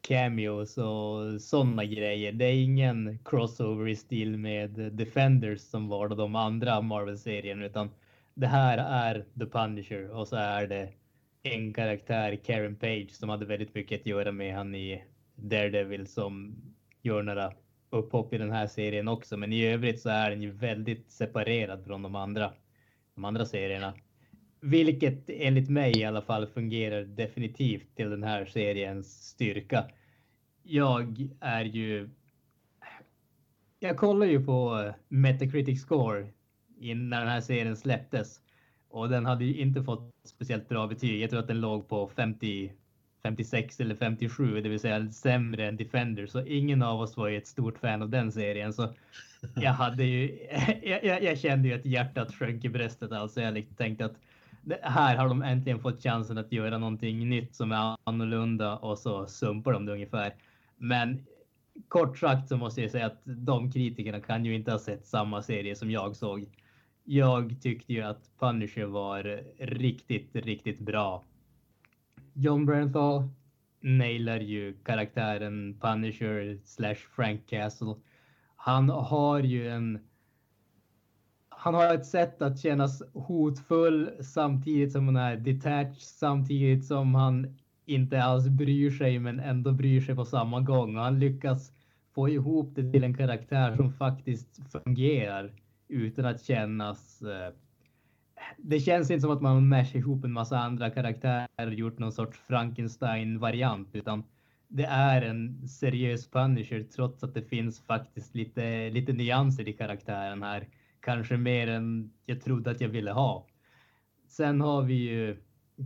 C: cameos och sådana grejer. Det är ingen crossover i stil med Defenders som var de andra Marvel-serien utan det här är The Punisher och så är det en karaktär, Karen Page, som hade väldigt mycket att göra med han i Daredevil som gör några upphopp i den här serien också. Men i övrigt så är den ju väldigt separerad från de andra, de andra serierna. Vilket enligt mig i alla fall fungerar definitivt till den här seriens styrka. Jag är ju... Jag kollar ju på eh, Metacritic score innan när den här serien släpptes. Och den hade ju inte fått speciellt bra betyg. Jag tror att den låg på 50, 56 eller 57, det vill säga sämre än Defender. Så ingen av oss var ju ett stort fan av den serien. Så jag hade ju, jag, jag, jag kände ju att hjärtat sjönk i bröstet. Alltså jag liksom tänkte att här har de äntligen fått chansen att göra någonting nytt som är annorlunda och så sumpar de det ungefär. Men kort sagt så måste jag säga att de kritikerna kan ju inte ha sett samma serie som jag såg. Jag tyckte ju att Punisher var riktigt, riktigt bra. John Bernthal nailar ju karaktären Punisher slash Frank Castle. Han har ju en han har ett sätt att kännas hotfull samtidigt som han är detached, samtidigt som han inte alls bryr sig men ändå bryr sig på samma gång. Och han lyckas få ihop det till en karaktär som faktiskt fungerar utan att kännas... Eh, det känns inte som att man har mashat ihop en massa andra karaktärer och gjort någon sorts Frankenstein-variant utan det är en seriös Punisher trots att det finns faktiskt lite, lite nyanser i karaktären här. Kanske mer än jag trodde att jag ville ha. Sen har vi ju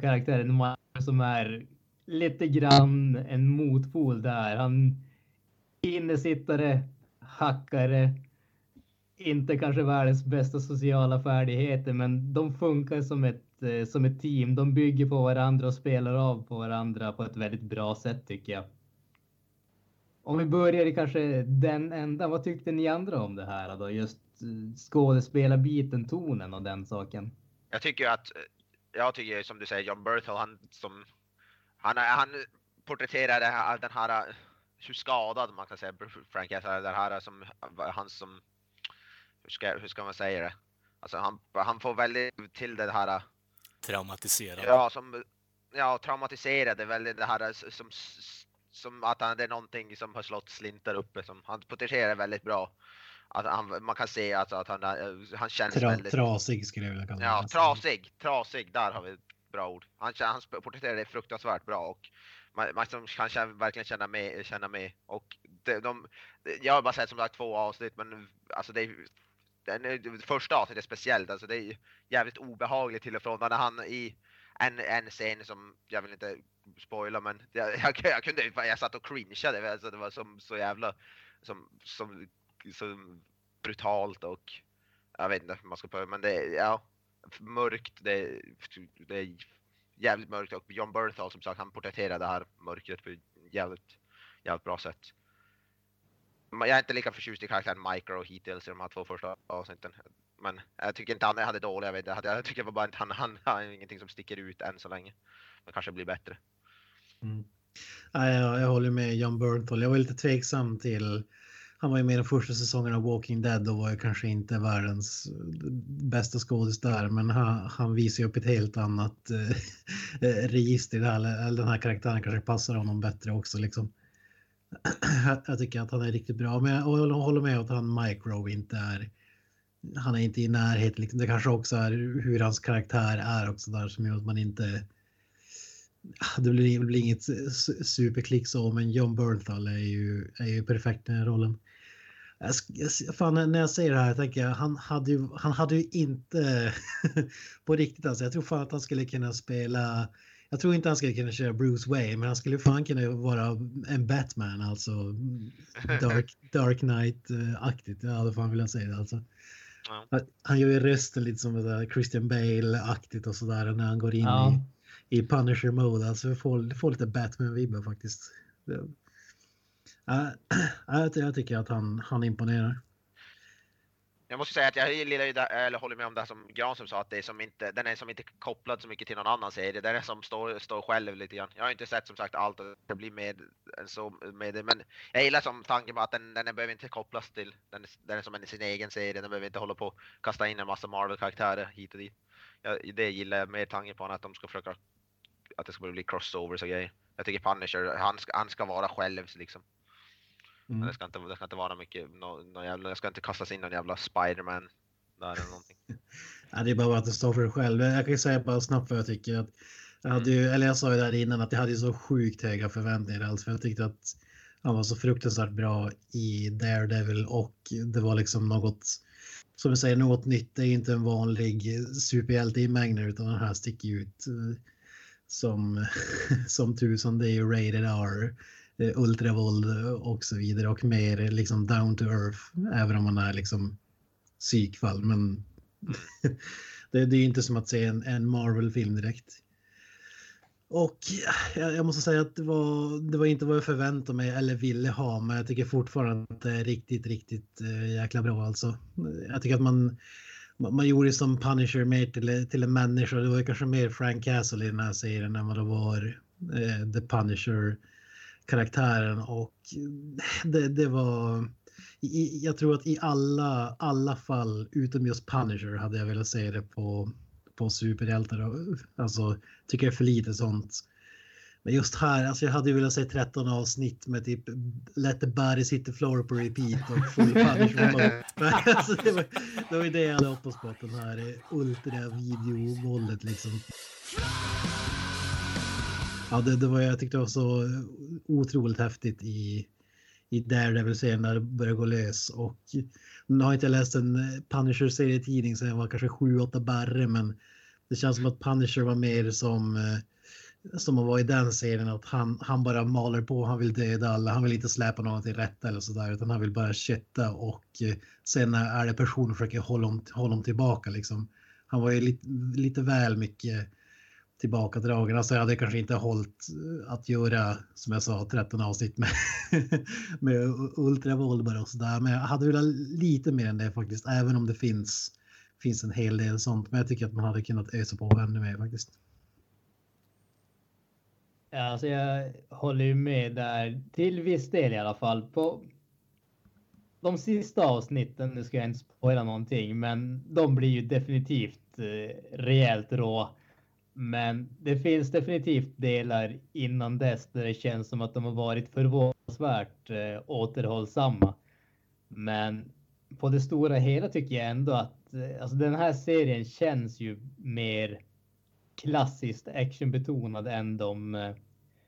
C: karaktären som är lite grann en motpol där. Han innesittare, hackare, inte kanske världens bästa sociala färdigheter, men de funkar som ett, eh, som ett team. De bygger på varandra och spelar av på varandra på ett väldigt bra sätt tycker jag. Om vi börjar i kanske den ändan, vad tyckte ni andra om det här då? Just skådespelarbiten, tonen och den saken.
D: Jag tycker att, eh, jag tycker som du säger, John Berthel, han som, han, han här, den här, eh, hur skadad man kan säga Frank är, den här som, han som, hur ska, hur ska man säga det? Alltså han, han får väldigt till det här,
B: Traumatiserad.
D: ja som, ja traumatiserade väldigt det här som, som att han, det är någonting som har slått slint där uppe som, han porträtterar väldigt bra. Att han, man kan se alltså att han, eh, han känns
A: Tra,
D: väldigt...
A: trasig skulle jag kalla
D: Ja, trasig, trasig, där har vi ett bra ord. Han, han porträtterar det fruktansvärt bra och man, man kan känna, verkligen känna med, känna med. Och de, de, jag har bara sett som sagt två avsnitt men alltså det är, den, första avsnittet är speciellt, alltså det är jävligt obehagligt till och från när han i en, en scen som, jag vill inte spoila men jag, jag, jag kunde, jag satt och cringeade, alltså det var som, så jävla, som, som, så brutalt och jag vet inte hur man ska på men det, ja, mörkt, det, det är jävligt mörkt och John Bernthal som sagt han porträtterar det här mörkret på ett jävligt, jävligt bra sätt. Jag är inte lika förtjust i karaktären Micro hittills i de här två första avsnitten. Men jag tycker inte han hade dålig. jag vet inte, jag tycker bara inte han, han har ingenting som sticker ut än så länge. Men kanske blir bättre. Mm.
A: Nej, jag, jag håller med John Bernthal. Jag var lite tveksam till... Han var ju med i den första säsongen av Walking Dead och var ju kanske inte världens eh, bästa skådis där. Men han, han visar ju upp ett helt annat eh, eh register. Där. Eller Den här karaktären kanske passar honom bättre också. Liksom. Jag- tycker att han är riktigt bra. Men jag håller- håller med att han Micro inte är... Han är inte i närheten. Liksom. Det kanske också är hur hans karaktär är också där som gör att man inte ah, det blir, det blir inget superklick så, men John Bernthal är ju, är ju perfekt i den här rollen. Jag, fan, när jag säger det här tänker jag han hade ju, han hade ju inte på riktigt alltså. Jag tror fan att han skulle kunna spela. Jag tror inte han skulle kunna köra Bruce Wayne, men han skulle fan kunna vara en Batman alltså. Dark, Dark Knight-aktigt. Ja, det fan vill jag säga det alltså. Ja. Han gör ju rösten lite som Christian Bale-aktigt och sådär när han går in ja. i, i Punisher-mode. Alltså får, får lite Batman-vibbar faktiskt. Äh, jag tycker att han, han imponerar.
D: Jag måste säga att jag gillar ju det, eller håller med om det som Granström sa, att det är som inte, den är som inte kopplad så mycket till någon annan serie. Den är som står, står själv lite grann. Jag har inte sett som sagt allt och det blir mer än så med det. Men jag gillar som tanken på att den, den behöver inte kopplas till, den den är som en sin egen serie. Den behöver inte hålla på och kasta in en massa Marvel-karaktärer hit och dit. Jag, det gillar jag mer tanken på än att de ska försöka, att det ska bli crossovers och grejer. Jag tycker Punisher, han ska, han ska vara själv liksom. Mm. Det, ska inte, det ska inte vara mycket, no, no jävla, det ska inte kastas in någon jävla Spiderman där eller någonting.
A: ja, det är bara att det står för dig själv. Jag kan ju säga bara snabbt vad jag tycker. Att jag, hade ju, eller jag sa ju där innan att jag hade så sjukt höga förväntningar. Alltså för jag tyckte att han var så fruktansvärt bra i Daredevil och det var liksom något som vi säger, något nytt. Det är inte en vanlig superhjälte i mängden utan den här sticker ut eh, som, som tusan. Det är ju rated R Eh, ultravåld och så vidare och mer liksom down to earth även om man är liksom psykfall. Men det, det är inte som att se en, en Marvel-film direkt. Och jag, jag, måste säga att det var, det var inte vad jag förväntade mig eller ville ha, men jag tycker fortfarande att det är riktigt, riktigt äh, jäkla bra alltså. Jag tycker att man, man gjorde som Punisher mer till, till en människa. Det var kanske mer Frank Castle i den här serien än vad det var äh, The Punisher karaktären och det, det var jag tror att i alla, alla fall utom just Punisher hade jag velat säga det på, på superhjältar. Alltså tycker jag är för lite sånt. Men just här, alltså jag hade ju velat se 13 avsnitt med typ Let the body sit the floor på repeat och full Punisher. alltså det, var, det var ju det jag hade hoppats på, den här ultra video-våldet liksom. Ja, det, det var, jag tyckte det var så otroligt häftigt i, i Daredevil-serien när det började gå lös. Och nu har inte läst en Punisher-serietidning sen jag var kanske 7-8 barre men det känns som att Punisher var mer som eh, som att vara i den serien att han, han bara maler på, han vill döda alla, han vill inte släpa någon till rätta eller sådär utan han vill bara kötta och eh, sen är det personer försöker hålla honom, hålla honom tillbaka liksom. Han var ju lite, lite väl mycket tillbakadragen. Alltså jag hade kanske inte hållit eh, att göra, som jag sa, 13 avsnitt med, med ultravåld bara och sådär. Men jag hade velat lite mer än det faktiskt, även om det finns, finns en hel del sånt. Men jag tycker att man hade kunnat ösa på ännu mer faktiskt.
C: Ja, alltså jag håller ju med där till viss del i alla fall. På de sista avsnitten, nu ska jag inte spoila någonting, men de blir ju definitivt eh, rejält rå men det finns definitivt delar innan dess där det känns som att de har varit förvånansvärt eh, återhållsamma. Men på det stora hela tycker jag ändå att eh, alltså den här serien känns ju mer klassiskt actionbetonad än de, eh,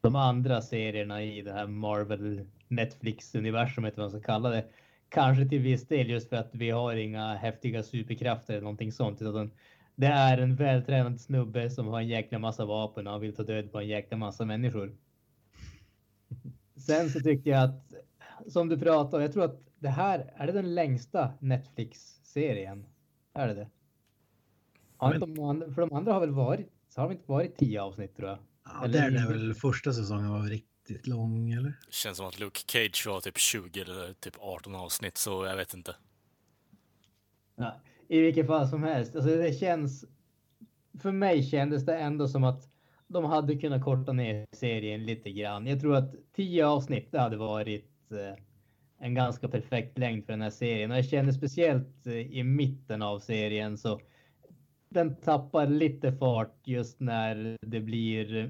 C: de andra serierna i det här Marvel Netflix-universumet, vad man ska kalla det. Kanske till viss del just för att vi har inga häftiga superkrafter eller någonting sånt, utan det är en vältränad snubbe som har en jäkla massa vapen och han vill ta död på en jäkla massa människor. Sen så tycker jag att, som du pratar jag tror att det här, är det den längsta Netflix-serien? Är det det? Har Men... de andra, för de andra har väl varit, så har det inte varit tio avsnitt tror jag.
A: Ja, eller där är väl första säsongen var riktigt lång eller?
B: Känns som att Luke Cage var typ 20 eller typ 18 avsnitt så jag vet inte.
C: Ja i vilket fall som helst. Alltså det känns. För mig kändes det ändå som att de hade kunnat korta ner serien lite grann. Jag tror att tio avsnitt det hade varit eh, en ganska perfekt längd för den här serien och jag känner speciellt eh, i mitten av serien så den tappar lite fart just när det blir eh,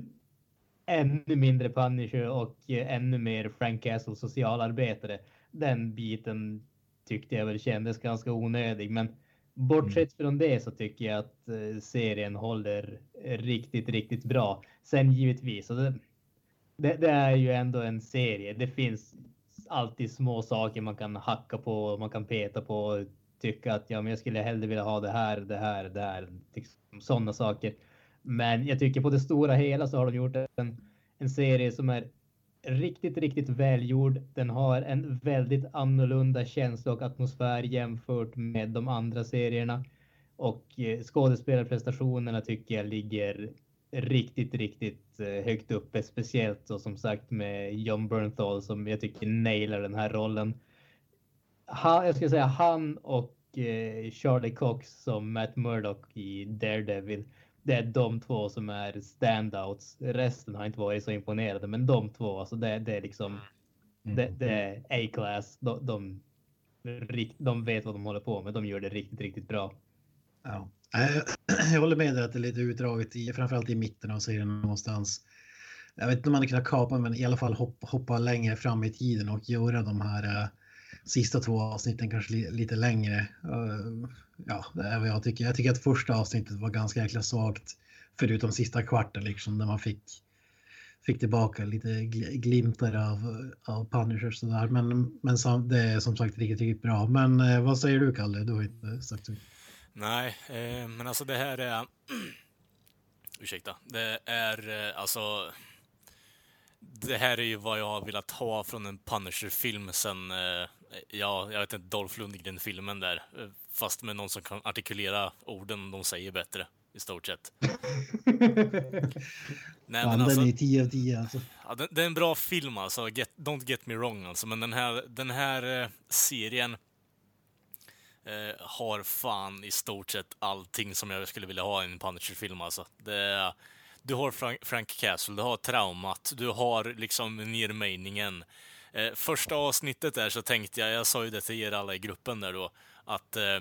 C: ännu mindre Punisher och ännu mer Frank Castle socialarbetare. Den biten tyckte jag väl kändes ganska onödig, men Bortsett från det så tycker jag att eh, serien håller riktigt, riktigt bra. Sen givetvis, och det, det, det, är ju ändå en serie. Det finns alltid små saker man kan hacka på, man kan peta på, tycka att ja, men jag skulle hellre vilja ha det här, det här, det här, liksom, sådana saker. Men jag tycker på det stora hela så har de gjort en, en serie som är riktigt, riktigt välgjord. Den har en väldigt annorlunda känsla och atmosfär jämfört med de andra serierna. Och eh, skådespelarprestationerna tycker jag ligger riktigt, riktigt eh, högt uppe, speciellt så som sagt med John Bernthal som jag tycker nailar den här rollen. Han, jag skulle säga han och eh, Charlie Cox som Matt Murdock i Daredevil det är de två som är standouts. Resten har inte varit så imponerade, men de två, alltså det, det är liksom, mm. det, det är A-class. De, de, de, vet vad de håller på med. De gör det riktigt, riktigt bra.
A: Ja, jag håller med dig att det är lite utdraget, i, framförallt i mitten av serien någonstans. Jag vet inte om man hade kunnat kapa, men i alla fall hoppa, hoppa längre fram i tiden och göra de här uh, sista två avsnitten kanske li, lite längre. Ja, det är vad jag tycker. Jag tycker att första avsnittet var ganska jäkla svagt. Förutom sista kvarten liksom när man fick, fick tillbaka lite glimtar av, av Punisher sådär. Men, men som, det är som sagt riktigt, riktigt bra. Men eh, vad säger du Kalle? Du har inte sagt så
B: Nej, eh, men alltså det här är... Ursäkta. Det är eh, alltså... Det här är ju vad jag har velat ha från en Punisher-film sen, eh, ja, jag vet inte, Dolph Lundgren-filmen där. Eh, Fast med någon som kan artikulera orden de säger bättre, i stort sett.
A: Nej, men alltså, den är 10 av 10 alltså.
B: Ja, det, det, är en bra film alltså, get, don't get me wrong alltså, men den här, den här eh, serien eh, har fan i stort sett allting som jag skulle vilja ha i en Punisher-film alltså. Det, du har Frank, Frank Castle, du har traumat, du har liksom nermeningen. Eh, första avsnittet där så tänkte jag, jag sa ju det till er alla i gruppen där då, att eh,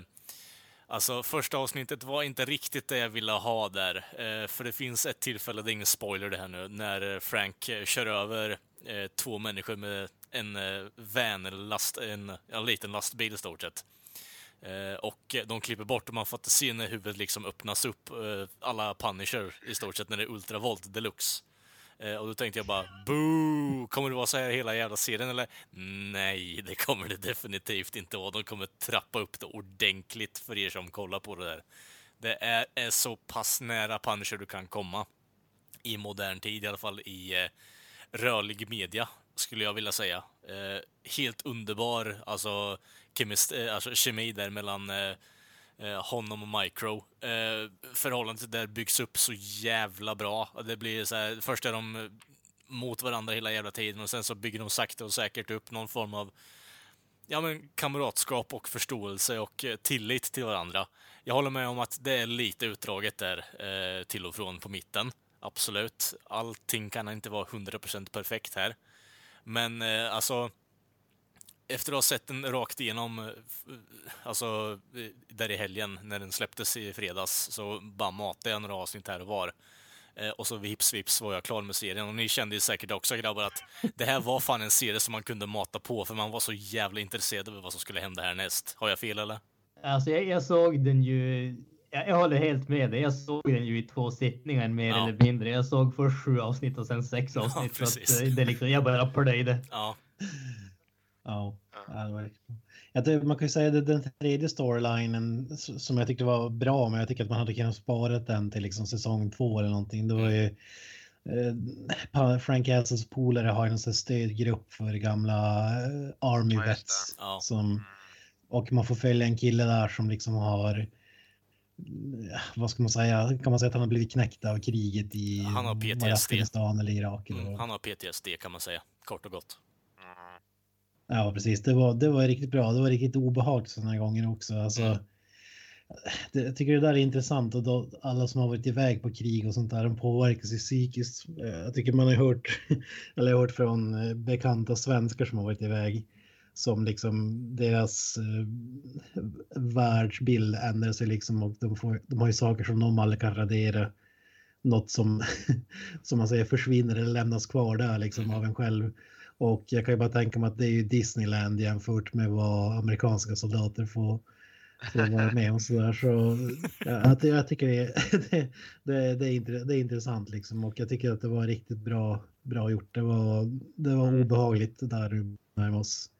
B: Alltså första avsnittet var inte riktigt det jag ville ha där. Eh, för det finns ett tillfälle, det är ingen spoiler det här nu, när eh, Frank eh, kör över eh, två människor med en eh, van eller last, en, en liten lastbil i stort sett. Eh, och de klipper bort och man får inte se när huvudet liksom öppnas upp, eh, alla Punisher i stort sett när det är ultravolt deluxe. Eh, och då tänkte jag bara, boo! Kommer det vara så här hela jävla serien eller? Nej, det kommer det definitivt inte vara. De kommer trappa upp det ordentligt för er som kollar på det där. Det är, är så pass nära Punisher du kan komma. I modern tid, i alla fall i eh, rörlig media, skulle jag vilja säga. Eh, helt underbar, alltså, kemist, eh, alltså kemi där mellan eh, eh, honom och Micro. Eh, förhållandet där byggs upp så jävla bra. Det blir så här, först är de eh, mot varandra hela jävla tiden och sen så bygger de sakta och säkert upp någon form av ja, men kamratskap och förståelse och eh, tillit till varandra. Jag håller med om att det är lite utdraget där eh, till och från på mitten. Absolut. Allting kan inte vara 100% perfekt här. Men eh, alltså efter att ha sett den rakt igenom, eh, alltså där i helgen när den släpptes i fredags, så bara matade jag några avsnitt här och var. Eh, och så vips vips var jag klar med serien. Och ni kände ju säkert också grabbar att det här var fan en serie som man kunde mata på för man var så jävla intresserad av vad som skulle hända härnäst. Har jag fel eller?
C: Alltså jag, jag såg den ju jag, håller helt med dig. Jag såg den ju i två sittningar mer ja. eller mindre. Jag såg först sju avsnitt och sen sex avsnitt. Ja, så att, eh, det liksom, jag bara plöjde.
B: Ja.
A: Ja, ja det man kan ju säga att den tredje storylinen som jag tyckte var bra, men jag tycker att man hade kunnat spara den till liksom säsong två eller någonting. Det var ju eh, Frank Elsons polare har en stödgrupp för gamla eh, Army vets. Ja. Som, och man får följa en kille där som liksom har vad ska man säga, kan man säga att han har blivit knäckt av kriget i
B: han har PTSD.
A: Afghanistan eller Irak?
B: Eller mm, han har PTSD kan man säga, kort och gott.
A: Ja, precis. Det var, det var riktigt bra. Det var riktigt obehagligt sådana gånger också. Alltså, mm. det, jag tycker det där är intressant och då, alla som har varit iväg på krig och sånt där, de påverkas ju psykiskt. Jag tycker man har hört, eller hört från eh, bekanta svenskar som har varit iväg som liksom deras eh, världsbild ändrar sig liksom och de, får, de har ju saker som de aldrig kan radera. Något som, som man säger försvinner eller lämnas kvar där liksom mm. av en själv. Och jag kan ju bara tänka mig att det är ju Disneyland jämfört med vad amerikanska soldater får, som varit med om sådär. Så jag, jag tycker det, det, det, det, är, det är intressant liksom och jag tycker att det var riktigt bra, bra gjort. Det var, det var obehagligt där närmast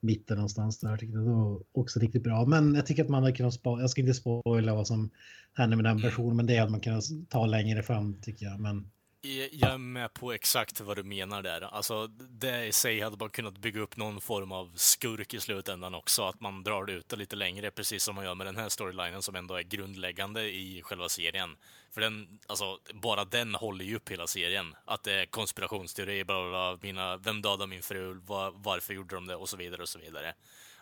A: mitten någonstans där. Jag tyckte det var också riktigt bra. Men jag tycker att man hade kunnat spara. Jag ska inte spoila vad som händer med den personen, men det hade man kunnat ta längre fram tycker jag. Men
B: jag är med på exakt vad du menar där. Alltså, det i sig hade man kunnat bygga upp någon form av skurk i slutändan också. Att man drar det ut det lite längre, precis som man gör med den här storylinen som ändå är grundläggande i själva serien. För den, alltså, bara den håller ju upp hela serien. Att det är konspirationsteori, bla, bla, bla mina, vem dödade min fru, var, varför gjorde de det och så vidare och så vidare.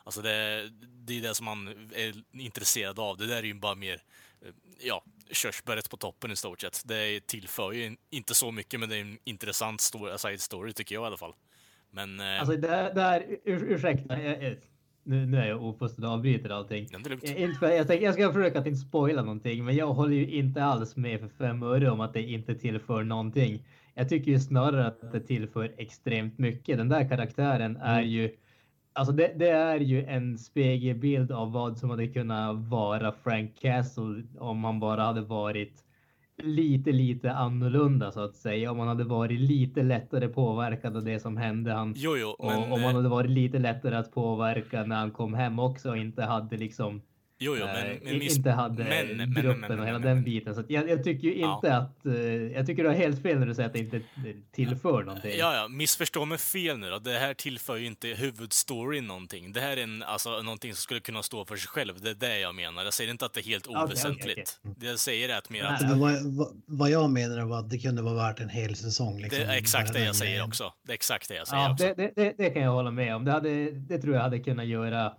B: Alltså det, det är det som man är intresserad av. Det där är ju bara mer, ja, körsbäret på toppen i stort sett. Det tillför ju inte så mycket, men det är en intressant story, side story tycker jag i alla fall. Men...
C: Eh... Alltså det där, ur, ursäkta, jag, nu, nu är jag ofusten och avbryter allting.
B: Ja, det
C: jag, inte, jag, tänk, jag ska försöka att inte spoila någonting, men jag håller ju inte alls med för fem öre om att det inte tillför någonting. Jag tycker ju snarare att det tillför extremt mycket. Den där karaktären är mm. ju Alltså det, det, är ju en spegelbild av vad som hade kunnat vara Frank Castle om han bara hade varit lite, lite annorlunda så att säga. Om man hade varit lite lättare påverkad av det som hände. Han,
B: jo, jo,
C: men, och om man hade varit lite lättare att påverka när han kom hem också och inte hade liksom
B: Jo, jo, men,
C: men miss... inte hade men, gruppen men, och hela den biten. Så jag, jag, tycker ju inte ja. att... Uh, jag tycker du har helt fel när du säger att det inte tillför någonting.
B: Ja, ja, missförstå mig fel nu då. Det här tillför ju inte huvudstoryn någonting. Det här är en, alltså, någonting som skulle kunna stå för sig själv. Det är det jag menar. Jag säger inte att det är helt oväsentligt. Okay, okay, okay. Det jag säger är att mer att...
A: Vad, vad, jag menar var att det kunde vara värt en hel säsong. Liksom,
B: det är exakt det jag säger också. Det är exakt det jag säger ja, också.
C: Det, det, det, kan jag hålla med om. Det, hade, det tror jag hade kunnat göra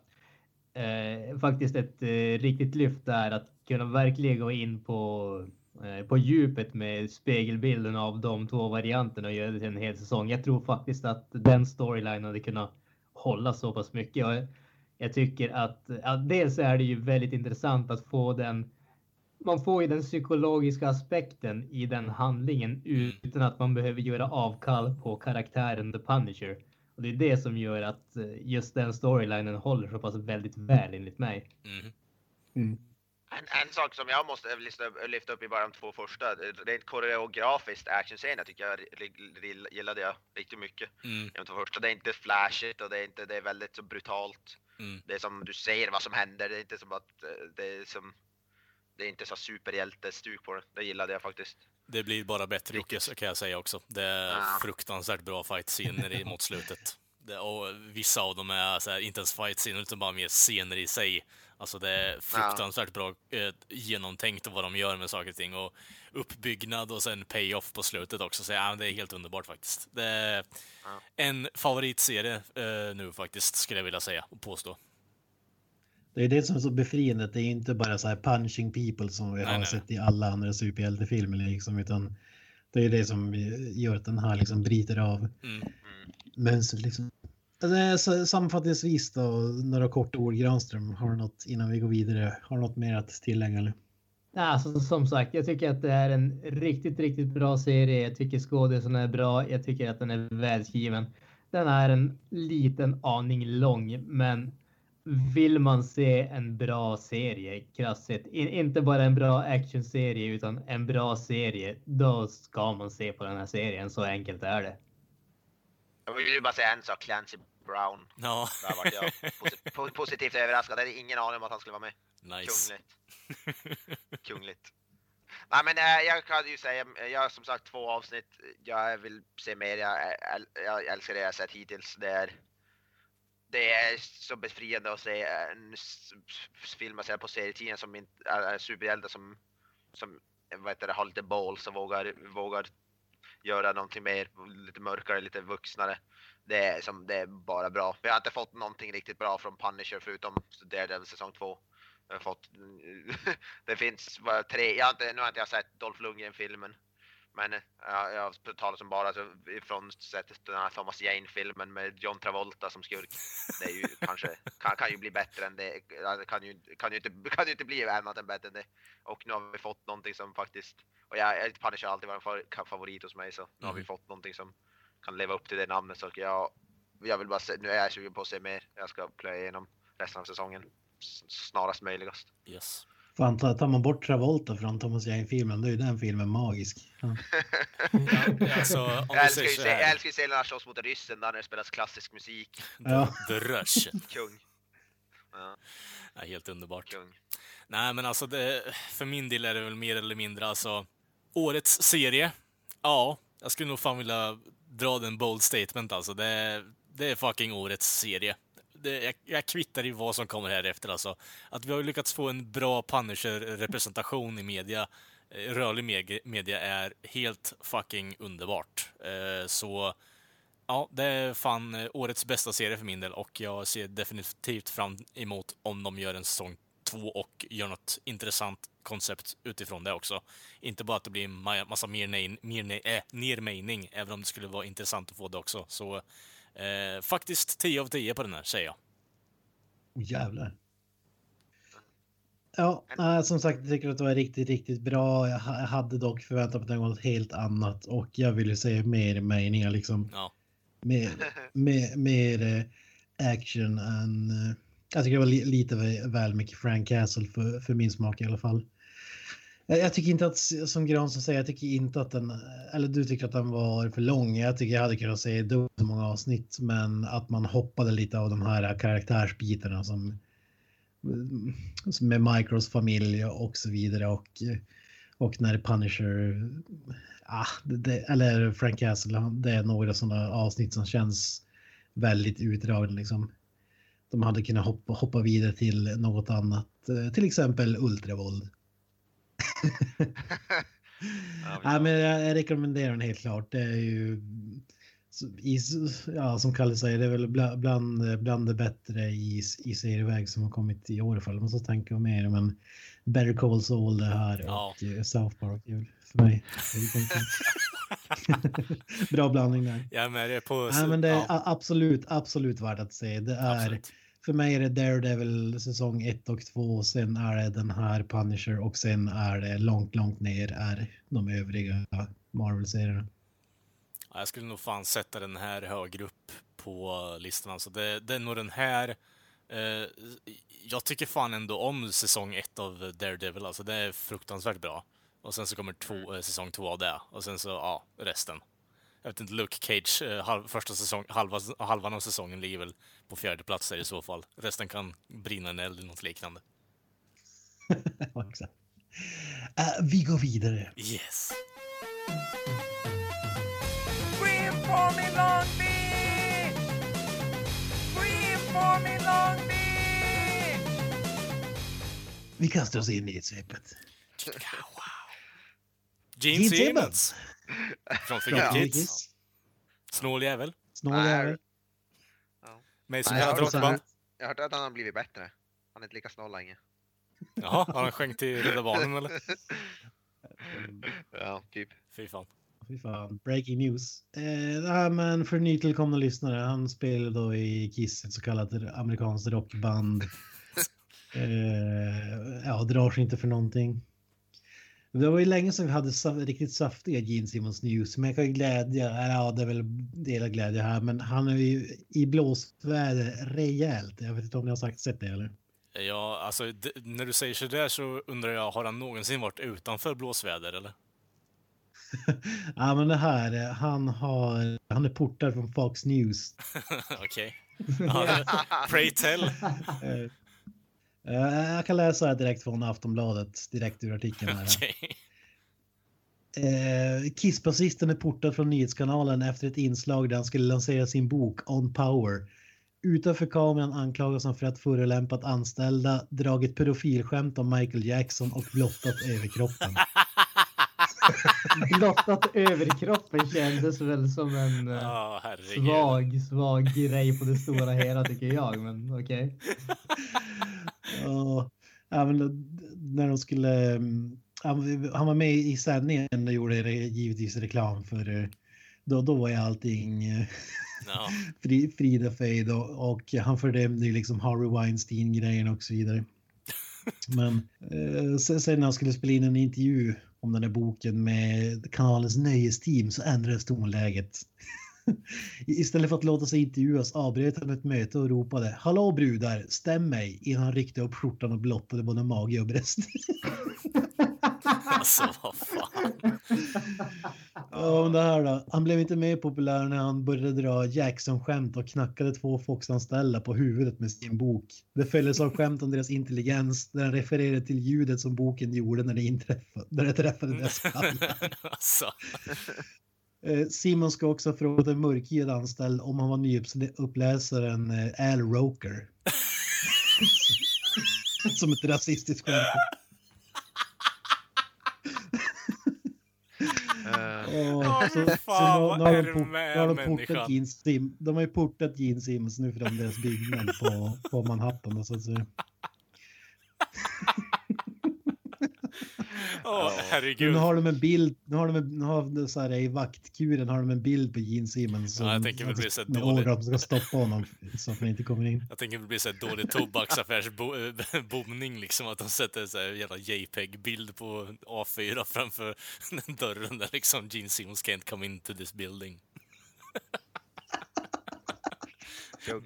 C: eh, faktiskt ett eh, riktigt lyft där att kunna verkligen gå in på eh, på djupet med spegelbilden av de två varianterna och göra det till en hel säsong. Jag tror faktiskt att den storyline hade kunnat hålla så pass mycket. Jag, jag tycker att, att dels är det ju väldigt intressant att få den man får ju den psykologiska aspekten i den handlingen utan att man behöver göra avkall på karaktären The Punisher. Och det är det som gör att eh, just den storylinen håller så pass väldigt väl enligt mig.
B: Mm.
D: Mm. En, en, sak som jag måste lyfta, lyfta upp i bara de två första, rent koreografiskt actionscener tycker jag gillade jag riktigt mycket.
B: Mm.
D: De två första, det är inte flashigt och det är, inte, det är väldigt så brutalt.
B: Mm.
D: Det är som du ser vad som händer, det är inte som att eh, det är som det är inte så superhjältestuk på det. Det gillade jag faktiskt.
B: Det blir bara bättre Riktigt. kan jag säga också. Det är ja. fruktansvärt bra fight-scener mot slutet. Det, och vissa av dem är här, inte ens fight-scener utan bara mer scener i sig. Alltså det är fruktansvärt ja. bra eh, genomtänkt vad de gör med saker och ting. Och uppbyggnad och sen pay-off på slutet också. Så ja, det är helt underbart faktiskt. Det är ja. en favoritserie eh, nu faktiskt, skulle jag vilja säga och påstå.
A: Det är det som är så befriande. Det är inte bara så här punching people som vi nej, har nej. sett i alla andra superhjältefilmer liksom, utan det är det som gör att den här liksom bryter av
B: mm.
A: mönstret liksom. Alltså, sammanfattningsvis då, några korta ord Granström. Har du något innan vi går vidare? Har du något mer att tillägga? Eller?
C: Alltså, som sagt, jag tycker att det är en riktigt, riktigt bra serie. Jag tycker skådisen är bra. Jag tycker att den är välskriven. Den är en liten aning lång, men vill man se en bra serie, krasst inte bara en bra actionserie utan en bra serie, då ska man se på den här serien. Så enkelt är det.
D: Jag vill ju bara säga en sak, Clancy Brown.
B: Ja.
D: Där var jag positivt överraskad. Jag hade ingen aning om att han skulle vara med.
B: Nice.
D: Kungligt. Kungligt. Nej men äh, jag kan ju säga, jag har som sagt två avsnitt. Jag vill se mer. Jag, jag, jag älskar det jag sett hittills. Det är det är så befriande att se en film baserad på serietidningar som inte äh, är superhjältar som, som vad heter det, har lite balls och vågar, vågar göra någonting mer, lite mörkare, lite vuxnare. Det är, som, det är bara bra. Vi har inte fått någonting riktigt bra från Punisher förutom Daredevil säsong 2. fått, det finns bara tre, jag har inte, nu har inte jag sett Dolph Lundgren-filmen. Men ja, jag har talat om bara alltså, sättet den här Thomas Jane-filmen med John Travolta som skurk. Det är ju kanske, kan, kan ju bli bättre än det. Det kan ju, kan ju, inte, kan ju inte bli annat än bättre än det. Och nu har vi fått någonting som faktiskt, och jag, Punisher har alltid varit en favorit hos mig så nu har vi fått någonting som kan leva upp till det namnet. Så jag, jag vill bara se, nu är jag sugen på att se mer. Jag ska plöja igenom resten av säsongen. snarast möjligast.
B: Yes.
A: Fan, tar tar man bort Travolta från Thomas Jane-filmen, då är den filmen magisk. Ja.
B: Alltså, om
D: Jag älskar ju jag älskar ju Selena slåss mot ryssen när det spelas klassisk musik.
A: Ja.
B: The Rush.
D: Kung. Ja,
B: Ja, helt underbart.
D: kung.
B: Nej, men alltså det, för min del är det väl mer eller mindre alltså årets serie. Ja, jag skulle nog fan vilja dra den bold statement alltså. Det, det är fucking årets serie. Det, jag, jag kvittar i vad som kommer här efter alltså. Att vi har lyckats få en bra Punisher-representation i media, eh, rörlig media, är helt fucking underbart. Eh, så Ja, det är fan eh, årets bästa serie för min del och jag ser definitivt fram emot om de gör en säsong två och gör något intressant koncept utifrån det också. Inte bara att det blir en massa mer, nej, mer nej, äh, nermejning, även om det skulle vara intressant att få det också. Så eh, faktiskt 10 av 10 på den här, säger jag.
A: Oh, jävlar. Ja, äh, som sagt, jag tycker att det var riktigt, riktigt bra. Jag ha- jag hade dock förväntat mig något helt annat och jag ville säga mer meningar liksom.
B: Ja.
A: Mer, mer, mer eh, action än... eh, jag tycker det var li, lite vä- väl mycket Frank Castle för, för min smak i alla fall. Jag, tycker inte att, som Granström säger, jag tycker inte att den, eller du tycker att den var för lång. Jag tycker jag hade kunnat säga dubbelt så många avsnitt, men att man hoppade lite av de här karaktärsbitarna som, som med Micros familj och så vidare och, och när Punisher, ah, det, eller Frank Castle, det är några sådana avsnitt som känns väldigt utdragna liksom. De hade kunnat hoppa, hoppa vidare till något annat, eh, till exempel ultravåld.
D: Ja,
A: Ja, men jag, jag rekommenderar den helt klart. Det är ju, så- i, ja, som Kalle säger, det är väl bla- bland, bland det bättre i, i serieväg som har kommit i år i alla fall. Man måste tänka mer, men Better Call Saul det här och
B: Ja.
A: eh, South Park väl för mig. Bra blandning där.
B: Jag är med dig på...
A: Nej, men det är
B: ja,
A: absolut, absolut värt att se. Det är,
B: absolut
A: för mig är det Daredevil säsong 1 och 2, sen är det den här Punisher och sen är det långt, långt ner är de övriga Marvel-serierna.
B: Jag skulle nog fan sätta den här högre upp på listan. Alltså det, det är nog den här. Eh, jag tycker fan ändå om säsong 1 av Daredevil. Alltså det är fruktansvärt bra. Och sen så kommer två, eh, säsong 2 av det. Och sen så, ja, resten. Jag vet inte, Luke Cage, eh, halv, första säsong, halva, halvan av säsongen ligger väl på fjärde plats där i så fall. Resten kan brinna en eld eller något liknande.
A: Eh, vi går vidare.
B: Yes!
I: Scream for me Long Beach! Scream for me Long Beach!
A: Vi kastar oss in i ett svepet.
B: Gene Simmons! Från Figure
A: Kids.
B: Kids. Snål jävel.
A: Snål
D: Nej.
A: jävel.
B: Mig som
D: Nej, jag har
B: rockband.
D: Jag har hört att han har blivit bättre. Han är inte lika snål längre.
B: Jaha, har han skänkt till Rädda Barnen eller?
D: Ja, typ.
B: Fy fan.
A: Fy fan, breaking news. Eh, nej, men för nytillkomna lyssnare, han spelar då i Kiss, ett så kallat amerikanskt rockband. Eh, ja, drar sig inte för någonting. Det var ju länge sedan vi hade riktigt saftiga Gene Simmons News, men jag kan glädja, ja det är väl del av glädje här, men han är ju i blåsväder rejält. Jag vet inte om ni har sagt, sett det eller?
B: Ja, alltså när du säger sådär så undrar jag, har han någonsin varit utanför blåsväder eller?
A: ja men det här, eh, han har, han är portad från Fox News.
B: Okej. Ja, det- Pray tell.
A: Eh, jag kan läsa här direkt från Aftonbladet, direkt ur artikeln här.
B: Okej.
A: Eh, Kiss-basisten är portad från nyhetskanalen efter ett inslag där han skulle lansera sin bok On Power. Utanför kameran anklagas han för att förolämpat anställda, dragit pedofilskämt om Michael Jackson och blottat överkroppen.
C: Blottat överkroppen kändes väl som en
B: herregud.
C: svag, svag grej på det stora hela tycker jag. Men okej.
A: Och, ja, men när de skulle... mm, Han, han var med i sändningen och gjorde det, givetvis reklam för... eh, Då, då var ju allting fri, frida fejd och, och han fördömde ju liksom Harvey Weinstein-grejen och så vidare. Men eh, sen, sen när han skulle spela in en intervju om den här boken med kanalens nöjesteam så ändrades tonläget. Istället för att låta sig intervjuas avbröt han ett möte och ropade Hallå brudar, stäm mig innan han ryckte upp skjortan och blottade både mage och bröst.
B: Alltså vad fan.
A: Ja, men det här då. Han blev inte mer populär när han började dra Jackson-skämt och knackade två Fox-anställda på huvudet med sin bok. Det följdes av skämt om deras intelligens där han refererade till ljudet som boken gjorde när det inträffade, när det träffade deras skallar.
B: alltså.
A: Eh, Simon ska också ha frågat en mörkhyad anställd om han var nyuppläsaren eh, Al Roker. Som ett rasistiskt skämt. Åh, så, så
B: fan, vad
A: nu har
B: är
A: de,
B: det
A: port,
B: med
A: har de portat Gene Sim, De har ju portat Gene Simmons nu från deras byggnad på, på Manhattan. och Så att säga.
B: Åh,
A: Nu
B: herregud.
A: har de en bild, nu har de, en, nu har de så här, i vaktkuren har de en bild på Gene Simmons.
B: Ja, jag
A: som-
B: tänker väl bli så dåligt.
A: de ska stoppa honom så att han inte kommer in.
B: Jag tänker det blir så här dålig tobaksaffärsbomning liksom, att de sätter så här jävla JPEG-bild på A4 framför den dörren där liksom Gene Simmons can't come into this building.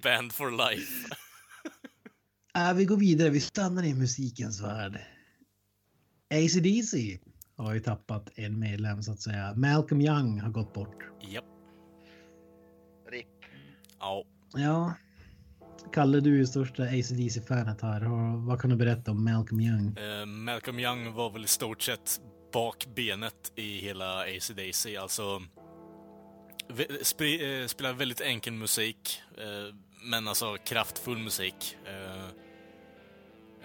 B: Banned for life.
A: Äh, vi går vidare, vi stannar i musikens värld. AC/DC har ju tappat en medlem så att säga. Malcolm Young har gått bort.
B: Japp.
D: RIP.
B: Ja.
A: Ja. Kalle, du är ju största AC/DC-fanet här. Och Vad kan du berätta om Malcolm Young?
B: Eh, Malcolm Young var väl i stort sett bakbenet i hela AC/DC, alltså ve- sp- eh, spelar väldigt enkel musik, eh, men alltså kraftfull musik.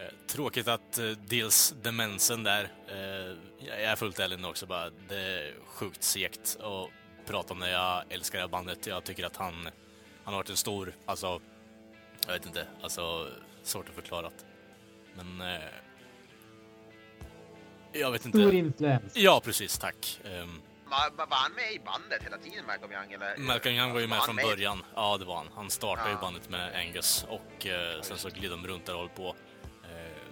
B: Eh, tråkigt att eh, dels demensen där, eh, jag är fullt ärlig nu också bara, det är sjukt segt att prata om det. Jag älskar det här bandet, jag tycker att han, han har varit en stor, alltså, jag vet inte, alltså svårt att förklara. Men jag vet inte.
C: Stor influens.
B: Ja, precis. Tack. Um,
D: Var, var han med i bandet hela tiden, Malcolm Young? Eller?
B: Malcolm Young var ju med
D: han
B: från början. Ja, det var han. Han startade ju
D: Ja.
B: bandet med Angus och eh, sen så gled de runt där och höll på.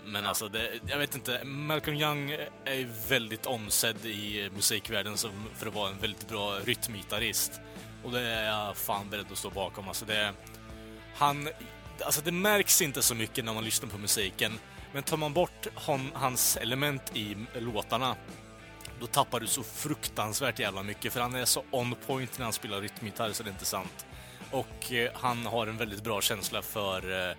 B: Men alltså, det, jag vet inte. Malcolm Young är ju väldigt omsedd i musikvärlden som, för att vara en väldigt bra rytmgitarrist. Och det är jag fan beredd att stå bakom. Alltså, det, han, alltså det märks inte så mycket när man lyssnar på musiken. Men tar man bort hon, hans element i låtarna då tappar du så fruktansvärt jävla mycket för han är så on point när han spelar rytmgitarr så det är inte sant. Och eh, han har en väldigt bra känsla för eh,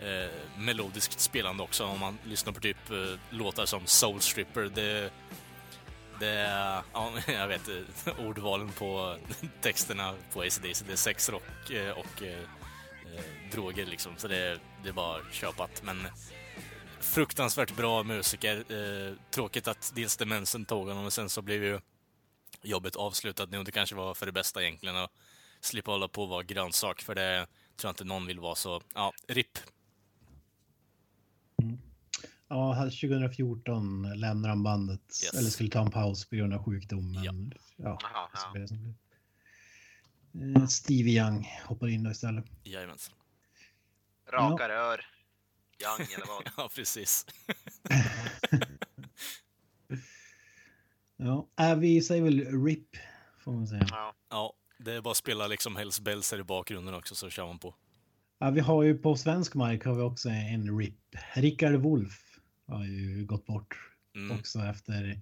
B: eh, melodiskt spelande också om man lyssnar på typ eh, låtar som Soul Stripper. Det, det är, ja, jag vet eh, ordvalen på texterna på ACDC, det är sexrock eh, och eh, eh, droger liksom. Så det, det är bara köpat. Men fruktansvärt bra musiker. Eh, tråkigt att dels demensen tog honom och sen så blev ju jobbet avslutat nu det kanske var för det bästa egentligen att slippa hålla på och vara grönsak för det tror jag inte någon vill vara så, ja, RIP.
A: Ja, här 2014 lämnar han bandet.
B: Yes.
A: Eller skulle ta en paus på grund av sjukdom. Men,
B: Ja.
A: ja, det blev. Eh, Stevie Young hoppar in då istället.
B: Jajamensan.
D: Raka rör. Young eller vad?
B: Ja, precis.
A: Ja, äh, vi säger väl RIP får man säga.
D: Ja.
B: Ja, det är bara att spela liksom Hells Bells här i bakgrunden också så kör man på.
A: Ja, vi har ju på svensk mark har vi också en RIP. Rickard Wolff har ju gått bort
B: Mm.
A: också efter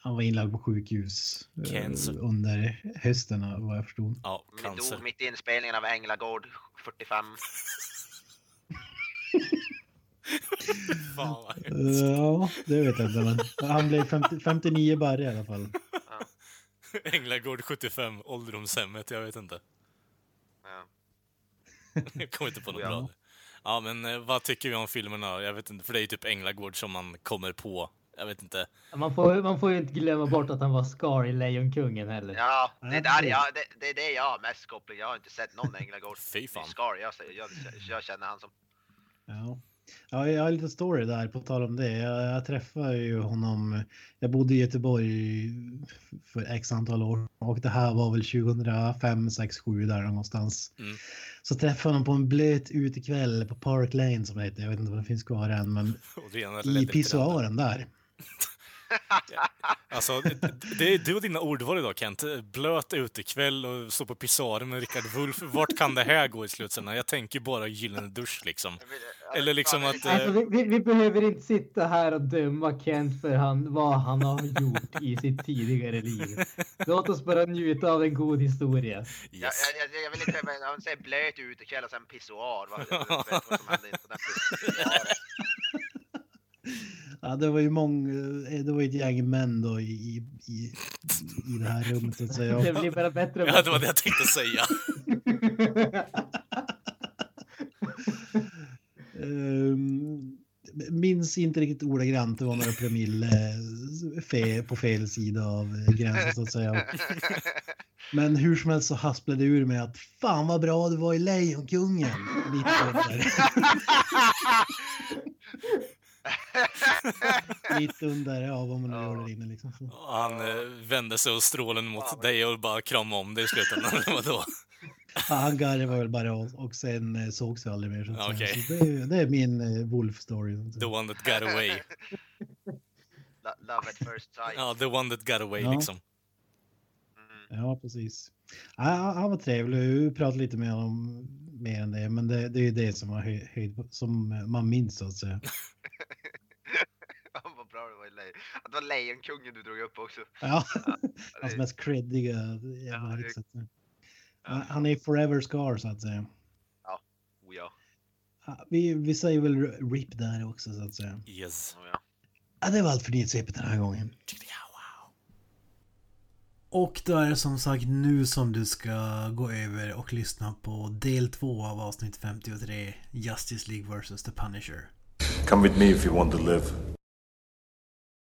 A: han var inlagd på sjukhus eh,
B: Cancer.
A: under hösten vad jag förstod.
B: Ja, cancer.
D: dog mitt i inspelningen av Änglagård 45.
B: Fan vad
A: Eh, Ja, det vet jag inte men han blev 50, 59 barre i alla fall.
B: Änglagård 75, ålderdomshemmet, jag vet inte.
D: Ja.
B: Jag kommer inte på något
D: Ja.
B: bra. Ja, men eh, vad tycker vi om filmerna? Jag vet inte, för det är ju typ Änglagård som man kommer på. Jag vet inte.
C: Man får, man får ju inte glömma bort att han var Scar i Lejonkungen heller.
D: Ja, det,
A: Ja,
D: där,
A: det-
D: ja, det, det är det jag har mest koppling. Jag har inte sett någon Änglagård.
B: Fy fan.
D: Scar, jag, jag, jag känner han som...
A: Ja. Ja, jag har lite story där på tal om det. Jag, jag träffade ju honom. Jag bodde i Göteborg för x antal år och det här var väl 2005, 6, 7 där någonstans.
B: Mm.
A: Så träffade honom på en blöt utekväll på Park Lane som det heter. Jag vet inte om det finns kvar än, men i pissoaren där.
B: Alltså, det- det är du och dina ordval idag Kent. Blöt utekväll och stå på pissoaren med Rickard Wolff. Vart kan det här gå i slutändan? Jag tänker bara gyllene dusch liksom. Eller liksom att...
C: Alltså,
B: Eh,
C: vi, vi, vi behöver inte sitta här och döma Kent för han, vad han har gjort i sitt tidigare liv. Låt oss bara njuta av en god historia.
B: yes.
D: Jag, jag, jag vill inte, men han säger blöt utekväll och sen pissoar. Vad, jag vet vad som hände på den pissoaren.
A: Ja, det var ju många, det var ju ett gäng män då i, i, i, det här rummet så att säga.
C: Det blir bara bättre. och
B: Ja, det var det jag tänkte säga.
A: Ehm, minns inte riktigt ordagrant, det var några promille eh, fe, på fel sida av eh, gränsen så att säga. Men hur som helst så hasplade det ur mig att fan vad bra du var i Lejonkungen. Mitt under. Ja vad man nu gör där inne liksom. Så.
B: Han eh, vände sig och strålen mot dig och bara kramade om dig i slutändan. Vadå?
A: Ja, han garvade väl bara och, och sen eh, sågs vi aldrig mer. Så.
B: Okej.
A: så det, är- det är min eh, Wolf-story. så att
B: The one that got away.
D: Lo- Love at first sight.
B: Ja, the one that got away
A: Ja.
B: liksom.
A: Ja, precis. Ja, han var trevlig. Vi pratade lite mer om mer än det, men det, det är ju det som, var höj, höjd, som man minns så att säga.
D: Ja, Vad bra det var i Lejon. Att det var Lejonkungen du drog upp också.
A: Ja, hans mest creddiga jävla
D: Ja,
A: Han- är forever scar så att säga.
D: Oh, ja.
A: Ja, Vi, vi säger väl RIP där också så att säga.
B: Yes.
D: Oh, ja.
A: Ja, det var allt för nyhetssvepet den här gången. Och då är det som sagt nu som du ska gå över och lyssna på del två av avsnitt 53 Justice League vs. The Punisher.
F: Come with me if you want to live.